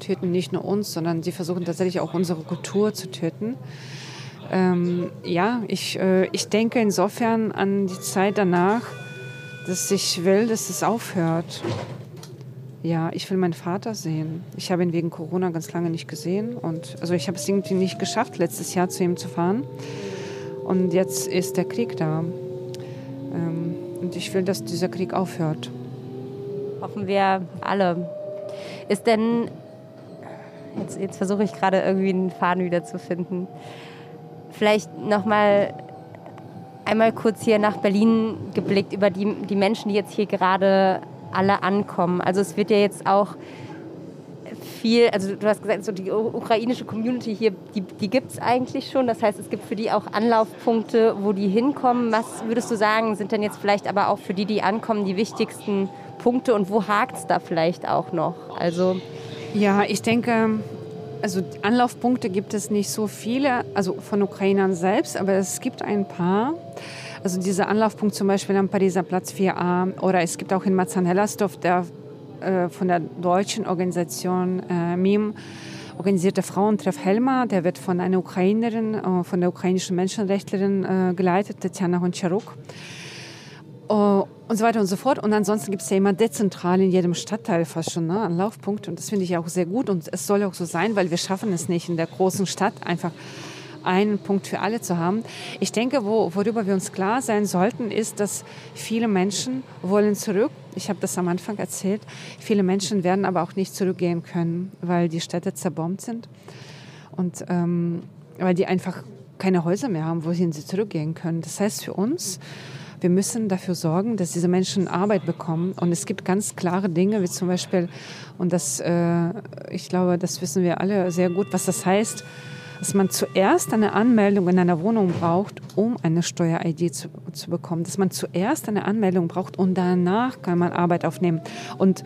töten nicht nur uns, sondern sie versuchen tatsächlich auch unsere Kultur zu töten. Ähm, ja, ich, äh, ich denke insofern an die Zeit danach, dass ich will, dass es aufhört. Ja, ich will meinen Vater sehen. Ich habe ihn wegen Corona ganz lange nicht gesehen und also ich habe es irgendwie nicht geschafft, letztes Jahr zu ihm zu fahren. Und jetzt ist der Krieg da. Ähm, und ich will, dass dieser Krieg aufhört. Hoffen wir alle. Ist denn Jetzt, jetzt versuche ich gerade irgendwie einen Faden wieder zu finden. Vielleicht nochmal einmal kurz hier nach Berlin geblickt über die, die Menschen, die jetzt hier gerade alle ankommen. Also es wird ja jetzt auch viel, also du hast gesagt, so die ukrainische Community hier, die, die gibt es eigentlich schon. Das heißt, es gibt für die auch Anlaufpunkte, wo die hinkommen. Was würdest du sagen, sind denn jetzt vielleicht aber auch für die, die ankommen, die wichtigsten Punkte und wo hakt es da vielleicht auch noch? Also ja, ich denke, also Anlaufpunkte gibt es nicht so viele, also von Ukrainern selbst, aber es gibt ein paar. Also dieser Anlaufpunkt zum Beispiel am Pariser Platz 4a oder es gibt auch in Marzahn-Hellersdorf, der äh, von der deutschen Organisation äh, MIM organisierte Frauentreff Helma, der wird von einer Ukrainerin, äh, von der ukrainischen Menschenrechtlerin äh, geleitet, Tatjana Honcharuk. Und so weiter und so fort. Und ansonsten gibt es ja immer dezentral in jedem Stadtteil fast schon ne, Anlaufpunkte. Und das finde ich auch sehr gut. Und es soll auch so sein, weil wir schaffen es nicht in der großen Stadt einfach einen Punkt für alle zu haben. Ich denke, wo, worüber wir uns klar sein sollten, ist, dass viele Menschen wollen zurück. Ich habe das am Anfang erzählt. Viele Menschen werden aber auch nicht zurückgehen können, weil die Städte zerbombt sind und ähm, weil die einfach keine Häuser mehr haben, wohin sie zurückgehen können. Das heißt für uns, wir müssen dafür sorgen, dass diese Menschen Arbeit bekommen. Und es gibt ganz klare Dinge, wie zum Beispiel, und das, äh, ich glaube, das wissen wir alle sehr gut, was das heißt, dass man zuerst eine Anmeldung in einer Wohnung braucht, um eine Steuer-ID zu, zu bekommen. Dass man zuerst eine Anmeldung braucht und danach kann man Arbeit aufnehmen. Und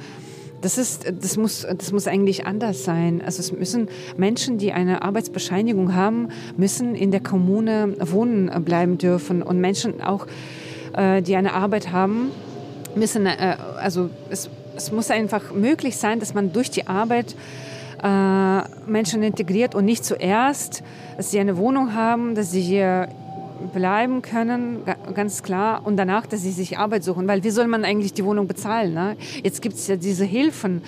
das, ist, das, muss, das muss eigentlich anders sein. Also es müssen Menschen, die eine Arbeitsbescheinigung haben, müssen in der Kommune wohnen bleiben dürfen und Menschen auch äh, die eine Arbeit haben, müssen, äh, also es, es muss einfach möglich sein, dass man durch die Arbeit äh, Menschen integriert und nicht zuerst, dass sie eine Wohnung haben, dass sie hier bleiben können, ganz klar, und danach, dass sie sich Arbeit suchen. Weil wie soll man eigentlich die Wohnung bezahlen? Ne? Jetzt gibt es ja diese Hilfen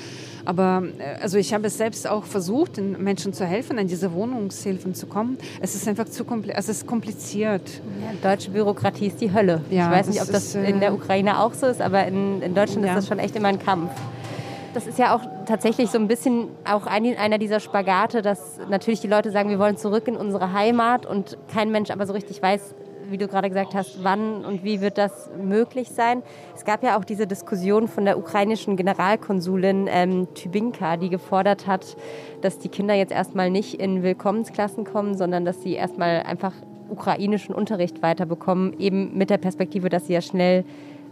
aber äh, also ich habe es selbst auch versucht, den Menschen zu helfen, an diese Wohnungshilfen zu kommen. Es ist einfach zu kompliziert. Es ist kompliziert. Ja, deutsche Bürokratie ist die Hölle. Ja, ich weiß nicht, ob das ist, in der äh, Ukraine auch so ist, aber in, in Deutschland ja. ist das schon echt immer ein Kampf. das ist ja auch tatsächlich so ein bisschen auch ein, einer dieser Spagate, dass natürlich die Leute sagen, wir wollen zurück in unsere Heimat und kein Mensch aber so richtig weiß, wie du gerade gesagt hast, wann und wie wird das möglich sein? Es gab ja auch diese Diskussion von der ukrainischen Generalkonsulin ähm, Tybinka, die gefordert hat, dass die Kinder jetzt erstmal nicht in Willkommensklassen kommen, sondern dass sie erstmal einfach ukrainischen Unterricht weiterbekommen, eben mit der Perspektive, dass sie ja schnell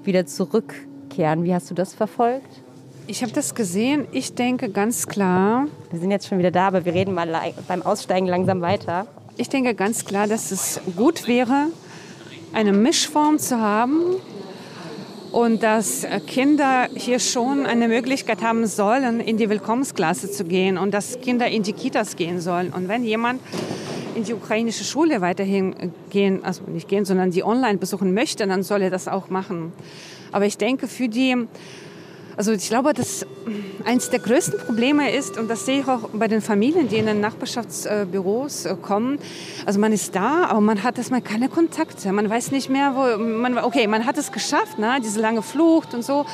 wieder zurückkehren. Wie hast du das verfolgt? Ich habe das gesehen. Ich denke ganz klar. Wir sind jetzt schon wieder da, aber wir reden mal beim Aussteigen langsam weiter. Ich denke ganz klar, dass es gut wäre, eine Mischform zu haben und dass Kinder hier schon eine Möglichkeit haben sollen, in die Willkommensklasse zu gehen und dass Kinder in die Kitas gehen sollen. Und wenn jemand in die ukrainische Schule weiterhin gehen, also nicht gehen, sondern die online besuchen möchte, dann soll er das auch machen. Aber ich denke, für die also ich glaube, dass eines der größten Probleme ist, und das sehe ich auch bei den Familien, die in den Nachbarschaftsbüros äh, kommen, also man ist da, aber man hat erstmal keine Kontakte. Man weiß nicht mehr, wo, man, okay, man hat es geschafft, ne? diese lange Flucht und so,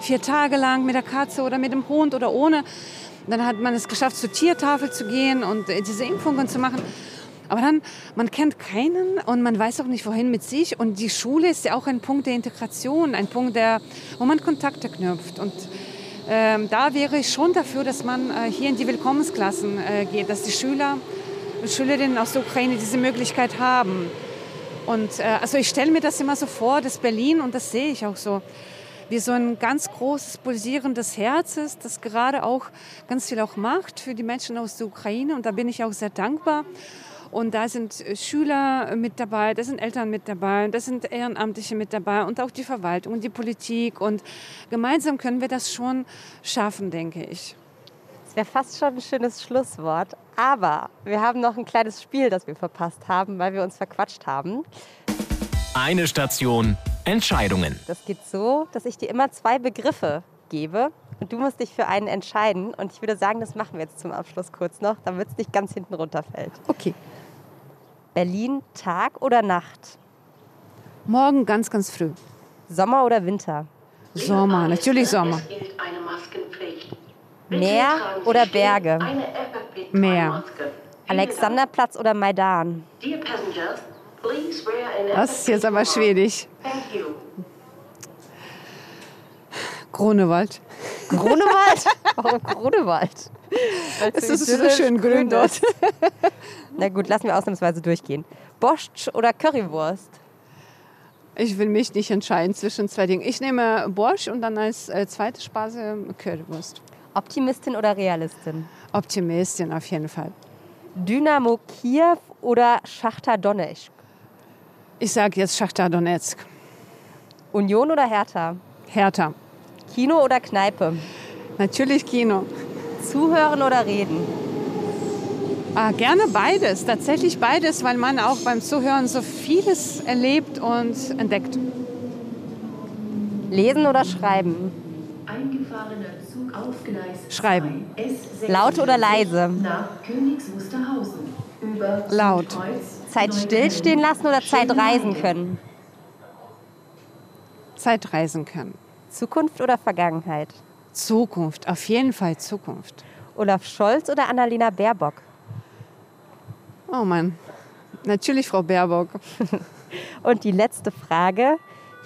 vier Tage lang mit der Katze oder mit dem Hund oder ohne. Dann hat man es geschafft, zur Tiertafel zu gehen und äh, diese Impfungen zu machen. Aber dann, man kennt keinen und man weiß auch nicht, wohin mit sich. Und die Schule ist ja auch ein Punkt der Integration, ein Punkt, der, wo man Kontakte knüpft. Und ähm, da wäre ich schon dafür, dass man äh, hier in die Willkommensklassen äh, geht, dass die Schüler und Schülerinnen aus der Ukraine diese Möglichkeit haben. Und äh, also ich stelle mir das immer so vor, dass Berlin, und das sehe ich auch so, wie so ein ganz großes pulsierendes Herz ist, das gerade auch ganz viel auch macht für die Menschen aus der Ukraine. Und da bin ich auch sehr dankbar. Und da sind äh, Schüler mit dabei, da sind Eltern mit dabei, da sind Ehrenamtliche mit dabei und auch die Verwaltung und die Politik. Und gemeinsam können wir das schon schaffen, denke ich. Das wäre fast schon ein schönes Schlusswort. Aber wir haben noch ein kleines Spiel, das wir verpasst haben, weil wir uns verquatscht haben. Eine Station, Entscheidungen. Das geht so, dass ich dir immer zwei Begriffe gebe und du musst dich für einen entscheiden. Und ich würde sagen, das machen wir jetzt zum Abschluss kurz noch, damit es nicht ganz hinten runterfällt. Okay. Berlin Tag oder Nacht? Morgen ganz, ganz früh. Sommer oder Winter? Sommer, natürlich Sommer. Meer oder Berge? Meer. Alexanderplatz oder Maidan? Das ist jetzt aber schwedisch. Grunewald. Grunewald? Warum Grunewald? Es ist so schön grün dort. Na gut, lassen wir ausnahmsweise durchgehen. Borscht oder Currywurst? Ich will mich nicht entscheiden zwischen zwei Dingen. Ich nehme Borsch und dann als äh, zweite Speise Currywurst. Optimistin oder Realistin? Optimistin auf jeden Fall. Dynamo Kiew oder Schachtar Donetsk? Ich sage jetzt Schachtar Donetsk. Union oder Hertha? Hertha. Kino oder Kneipe? Natürlich Kino. Zuhören oder reden? Ah, gerne beides, tatsächlich beides, weil man auch beim Zuhören so vieles erlebt und entdeckt. Lesen oder schreiben? Eingefahrener Zug auf Gleis Schreiben. S6 Laut oder leise? Nach Königs Wusterhausen. Über Laut. Zeit stillstehen lassen oder Zeit reisen können? Zeit reisen können. Zukunft oder Vergangenheit? Zukunft, auf jeden Fall Zukunft. Olaf Scholz oder Annalena Baerbock? Oh Mann, natürlich Frau Baerbock. Und die letzte Frage: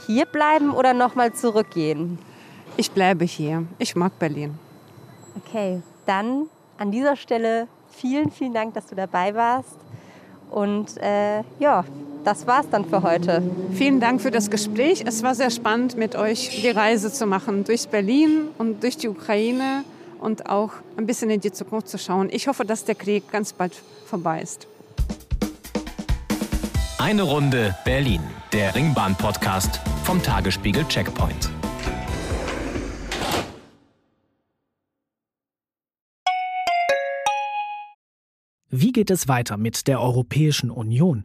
Hier bleiben oder nochmal zurückgehen? Ich bleibe hier. Ich mag Berlin. Okay, dann an dieser Stelle vielen, vielen Dank, dass du dabei warst. Und äh, ja, das war's dann für heute. Vielen Dank für das Gespräch. Es war sehr spannend, mit euch die Reise zu machen durch Berlin und durch die Ukraine und auch ein bisschen in die Zukunft zu schauen. Ich hoffe, dass der Krieg ganz bald vorbei ist. Eine Runde Berlin, der Ringbahn-Podcast vom Tagesspiegel Checkpoint. Wie geht es weiter mit der Europäischen Union?